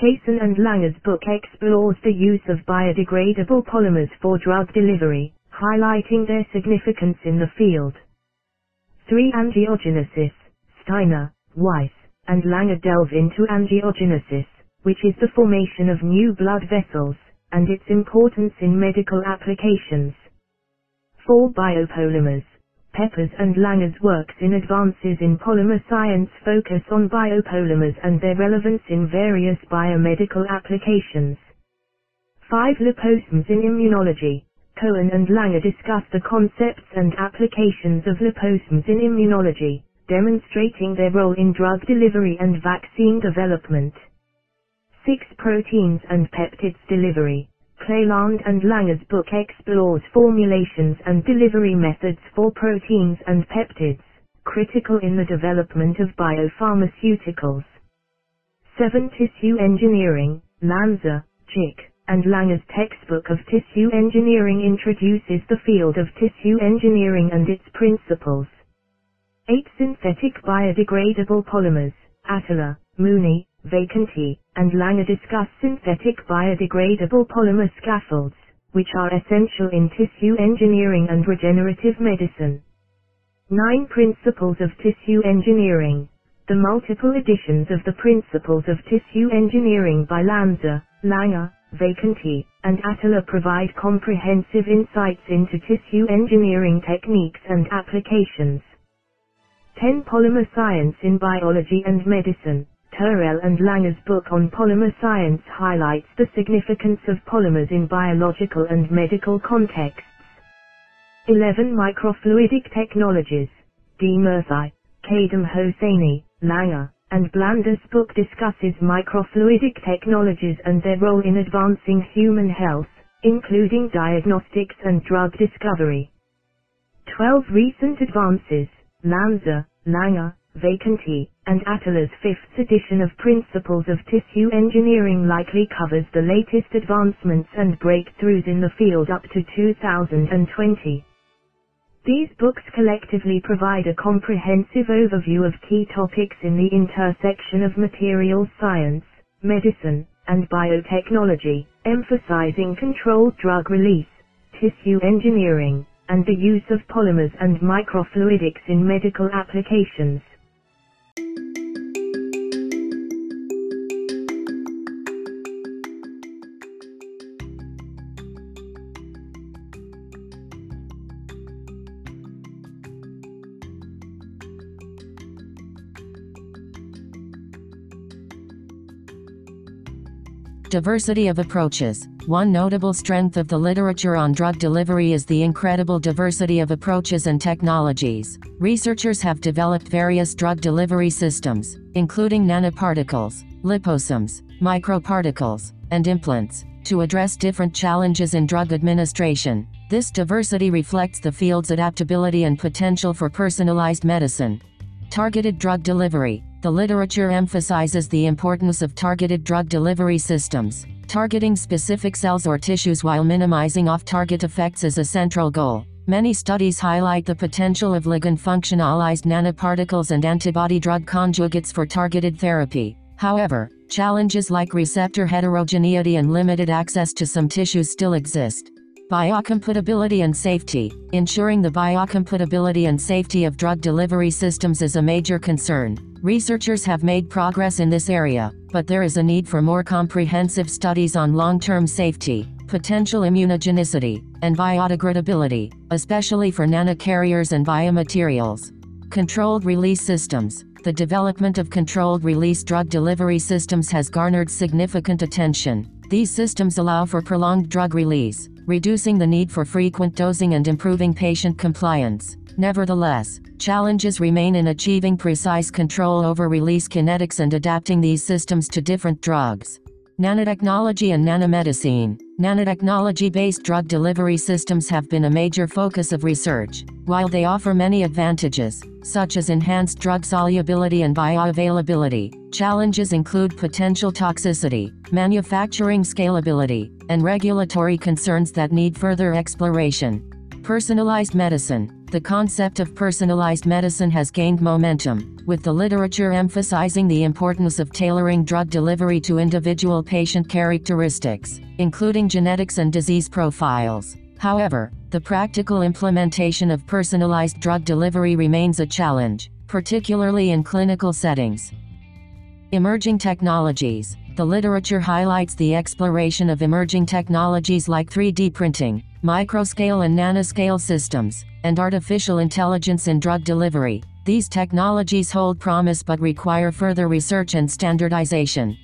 Chasin and Langer's book explores the use of biodegradable polymers for drug delivery, highlighting their significance in the field. 3. Angiogenesis. Steiner, Weisz, and Langer delve into angiogenesis, which is the formation of new blood vessels, and its importance in medical applications. 4. Biopolymers. Peppas and Langer's works in advances in polymer science focus on biopolymers and their relevance in various biomedical applications. 5. Liposomes in immunology. Cohen and Langer discuss the concepts and applications of liposomes in immunology, demonstrating their role in drug delivery and vaccine development. 6 Proteins and Peptides Delivery. Cleland and Langer's book explores formulations and delivery methods for proteins and peptides, critical in the development of biopharmaceuticals. 7 Tissue Engineering, Lanza, Chick, and Langer's textbook of tissue engineering introduces the field of tissue engineering and its principles. 8 synthetic biodegradable polymers, Atala, Mooney, Vacanti, and Langer discuss synthetic biodegradable polymer scaffolds, which are essential in tissue engineering and regenerative medicine. 9 Principles of Tissue Engineering The multiple editions of the Principles of Tissue Engineering by Lanza, Langer, Vacanti, and Atala provide comprehensive insights into tissue engineering techniques and applications. 10 Polymer Science in Biology and Medicine Tirrell and Langer's book on polymer science highlights the significance of polymers in biological and medical contexts. 11 Microfluidic Technologies Demirci, Kadam Hosseini, Langer, and Blander's book discusses microfluidic technologies and their role in advancing human health, including diagnostics and drug discovery. 12 Recent Advances Lanza, Langer, Vacanti, and Atala's fifth edition of Principles of Tissue Engineering likely covers the latest advancements and breakthroughs in the field up to 2020. These books collectively provide a comprehensive overview of key topics in the intersection of materials science, medicine, and biotechnology, emphasizing controlled drug release, tissue engineering, and the use of polymers and microfluidics in medical applications. Diversity of approaches. One notable strength of the literature on drug delivery is the incredible diversity of approaches and technologies. Researchers have developed various drug delivery systems, including nanoparticles, liposomes, microparticles, and implants, to address different challenges in drug administration. This diversity reflects the field's adaptability and potential for personalized medicine. Targeted drug delivery. The literature emphasizes the importance of targeted drug delivery systems. Targeting specific cells or tissues while minimizing off-target effects is a central goal. Many studies highlight the potential of ligand functionalized nanoparticles and antibody drug conjugates for targeted therapy. However, challenges like receptor heterogeneity and limited access to some tissues still exist. Biocompatibility and safety. Ensuring the biocompatibility and safety of drug delivery systems is a major concern. Researchers have made progress in this area, but there is a need for more comprehensive studies on long-term safety, potential immunogenicity, and biodegradability, especially for nanocarriers and biomaterials. Controlled release systems. The development of controlled release drug delivery systems has garnered significant attention. These systems allow for prolonged drug release, reducing the need for frequent dosing and improving patient compliance. Nevertheless, challenges remain in achieving precise control over release kinetics and adapting these systems to different drugs. Nanotechnology and nanomedicine. Nanotechnology-based drug delivery systems have been a major focus of research. While they offer many advantages, such as enhanced drug solubility and bioavailability, challenges include potential toxicity, manufacturing scalability, and regulatory concerns that need further exploration. Personalized medicine. The concept of personalized medicine has gained momentum, with the literature emphasizing the importance of tailoring drug delivery to individual patient characteristics, including genetics and disease profiles. However, the practical implementation of personalized drug delivery remains a challenge, particularly in clinical settings. Emerging technologies. The literature highlights the exploration of emerging technologies like 3D printing, microscale and nanoscale systems, and artificial intelligence in drug delivery. These technologies hold promise but require further research and standardization.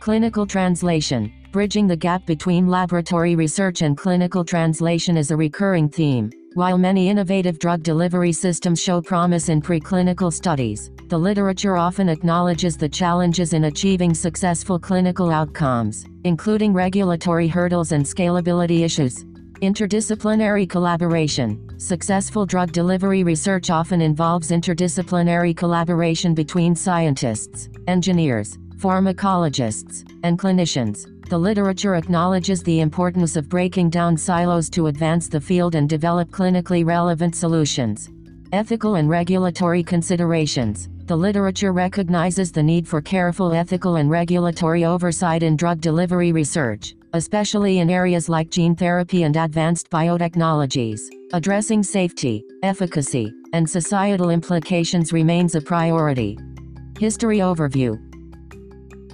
Clinical translation. Bridging the gap between laboratory research and clinical translation is a recurring theme. While many innovative drug delivery systems show promise in preclinical studies, the literature often acknowledges the challenges in achieving successful clinical outcomes, including regulatory hurdles and scalability issues. Interdisciplinary collaboration. Successful drug delivery research often involves interdisciplinary collaboration between scientists, engineers, pharmacologists, and clinicians. The literature acknowledges the importance of breaking down silos to advance the field and develop clinically relevant solutions. Ethical and regulatory considerations. The literature recognizes the need for careful ethical and regulatory oversight in drug delivery research, especially in areas like gene therapy and advanced biotechnologies. Addressing safety, efficacy, and societal implications remains a priority. History Overview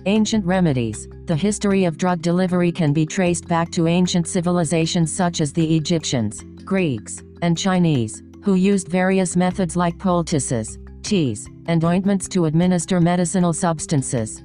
Ancient remedies. The history of drug delivery can be traced back to ancient civilizations such as the Egyptians, Greeks, and Chinese, who used various methods like poultices, teas, and ointments to administer medicinal substances.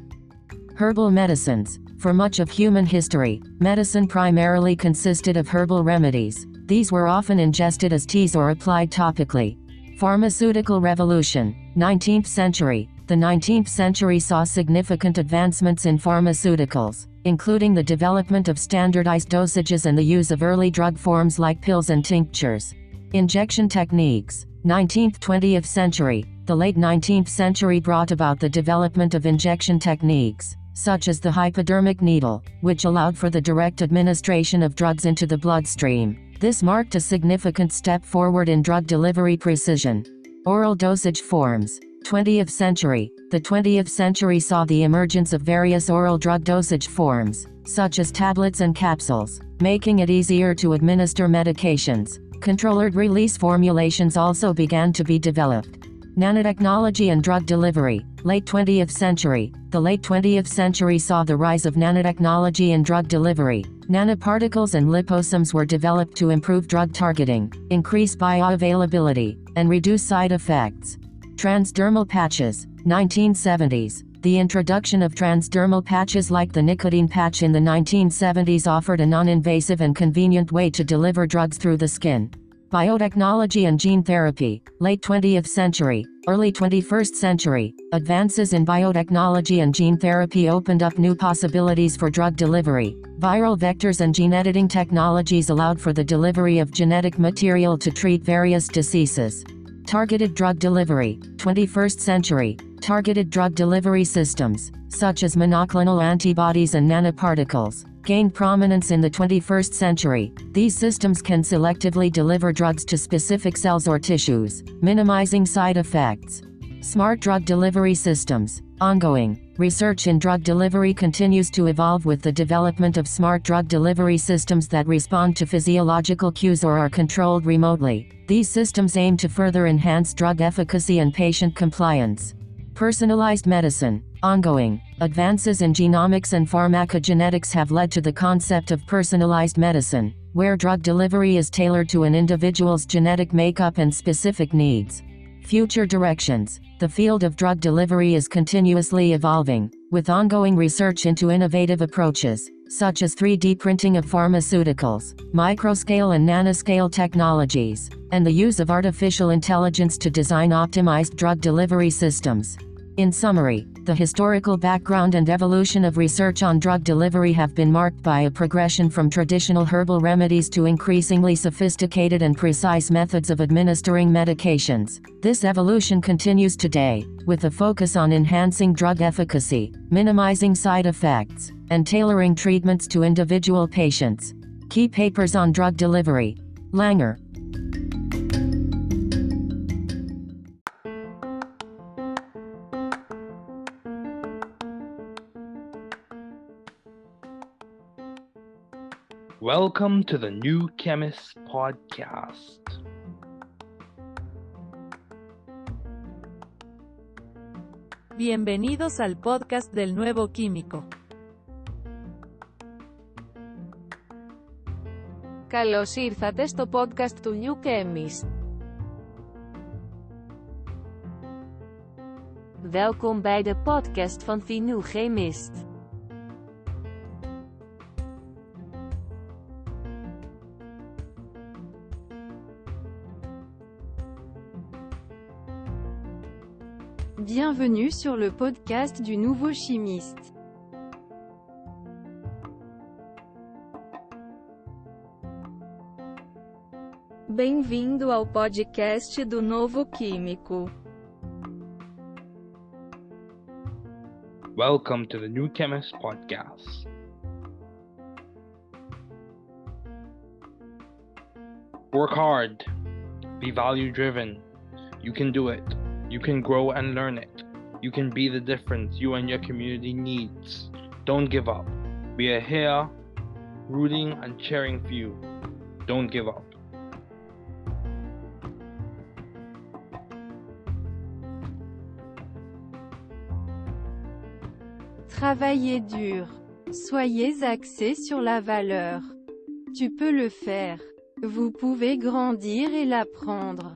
Herbal medicines. For much of human history, medicine primarily consisted of herbal remedies. These were often ingested as teas or applied topically. Pharmaceutical Revolution, 19th century. The 19th century saw significant advancements in pharmaceuticals, including the development of standardized dosages and the use of early drug forms like pills and tinctures. Injection techniques. 19th-20th century. The late 19th century brought about the development of injection techniques, such as the hypodermic needle, which allowed for the direct administration of drugs into the bloodstream. This marked a significant step forward in drug delivery precision. Oral dosage forms. 20th century. The 20th century saw the emergence of various oral drug dosage forms, such as tablets and capsules, making it easier to administer medications. Controlled release formulations also began to be developed. Nanotechnology and drug delivery, late 20th century. The late 20th century saw the rise of nanotechnology in drug delivery. Nanoparticles and liposomes were developed to improve drug targeting, increase bioavailability, and reduce side effects. Transdermal patches, 1970s. The introduction of transdermal patches like the nicotine patch in the 1970s offered a non-invasive and convenient way to deliver drugs through the skin. Biotechnology and gene therapy, late 20th century, early 21st century, advances in biotechnology and gene therapy opened up new possibilities for drug delivery. Viral vectors and gene editing technologies allowed for the delivery of genetic material to treat various diseases. Targeted drug delivery, 21st century, targeted drug delivery systems, such as monoclonal antibodies and nanoparticles, gained prominence in the 21st century. These systems can selectively deliver drugs to specific cells or tissues, minimizing side effects. Smart drug delivery systems. Ongoing. Research in drug delivery continues to evolve with the development of smart drug delivery systems that respond to physiological cues or are controlled remotely. These systems aim to further enhance drug efficacy and patient compliance. Personalized medicine. Ongoing. Advances in genomics and pharmacogenetics have led to the concept of personalized medicine, where drug delivery is tailored to an individual's genetic makeup and specific needs. Future directions. The field of drug delivery is continuously evolving, with ongoing research into innovative approaches, such as 3D printing of pharmaceuticals, microscale and nanoscale technologies, and the use of artificial intelligence to design optimized drug delivery systems. In summary, the historical background and evolution of research on drug delivery have been marked by a progression from traditional herbal remedies to increasingly sophisticated and precise methods of administering medications. This evolution continues today, with a focus on enhancing drug efficacy, minimizing side effects, and tailoring treatments to individual patients. Key papers on drug delivery. Langer, Welcome to the New Chemist Podcast. Bienvenidos al podcast del nuevo químico. Καλώς ήρθατε στο podcast του New Chemist. Welkom bij de podcast van The New Chemist. Bienvenue sur le podcast du nouveau chimiste. Bem-vindo ao podcast do Novo Químico. Welcome to the New Chemist Podcast. Work hard, be value driven, You can do it. You can grow and learn it. You can be the difference you and your community needs. Don't give up. We are here rooting and cheering for you. Don't give up. Travaillez dur. Soyez axé sur la valeur. Tu peux le faire. Vous pouvez grandir et l'apprendre.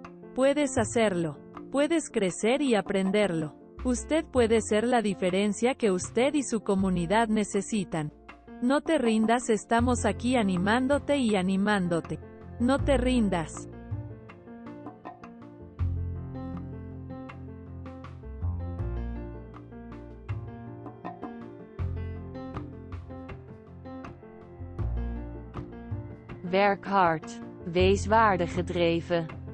Puedes hacerlo. Puedes crecer y aprenderlo. Usted puede ser la diferencia que usted y su comunidad necesitan. No te rindas, estamos aquí animándote y animándote. No te rindas. Werk hard. Wees waardegedreven.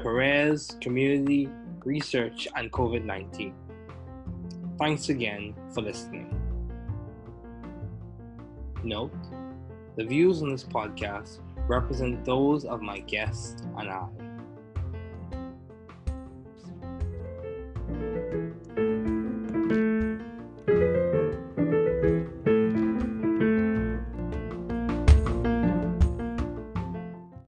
careers, community, research, and COVID 19. Thanks again for listening. Note the views on this podcast represent those of my guests and I.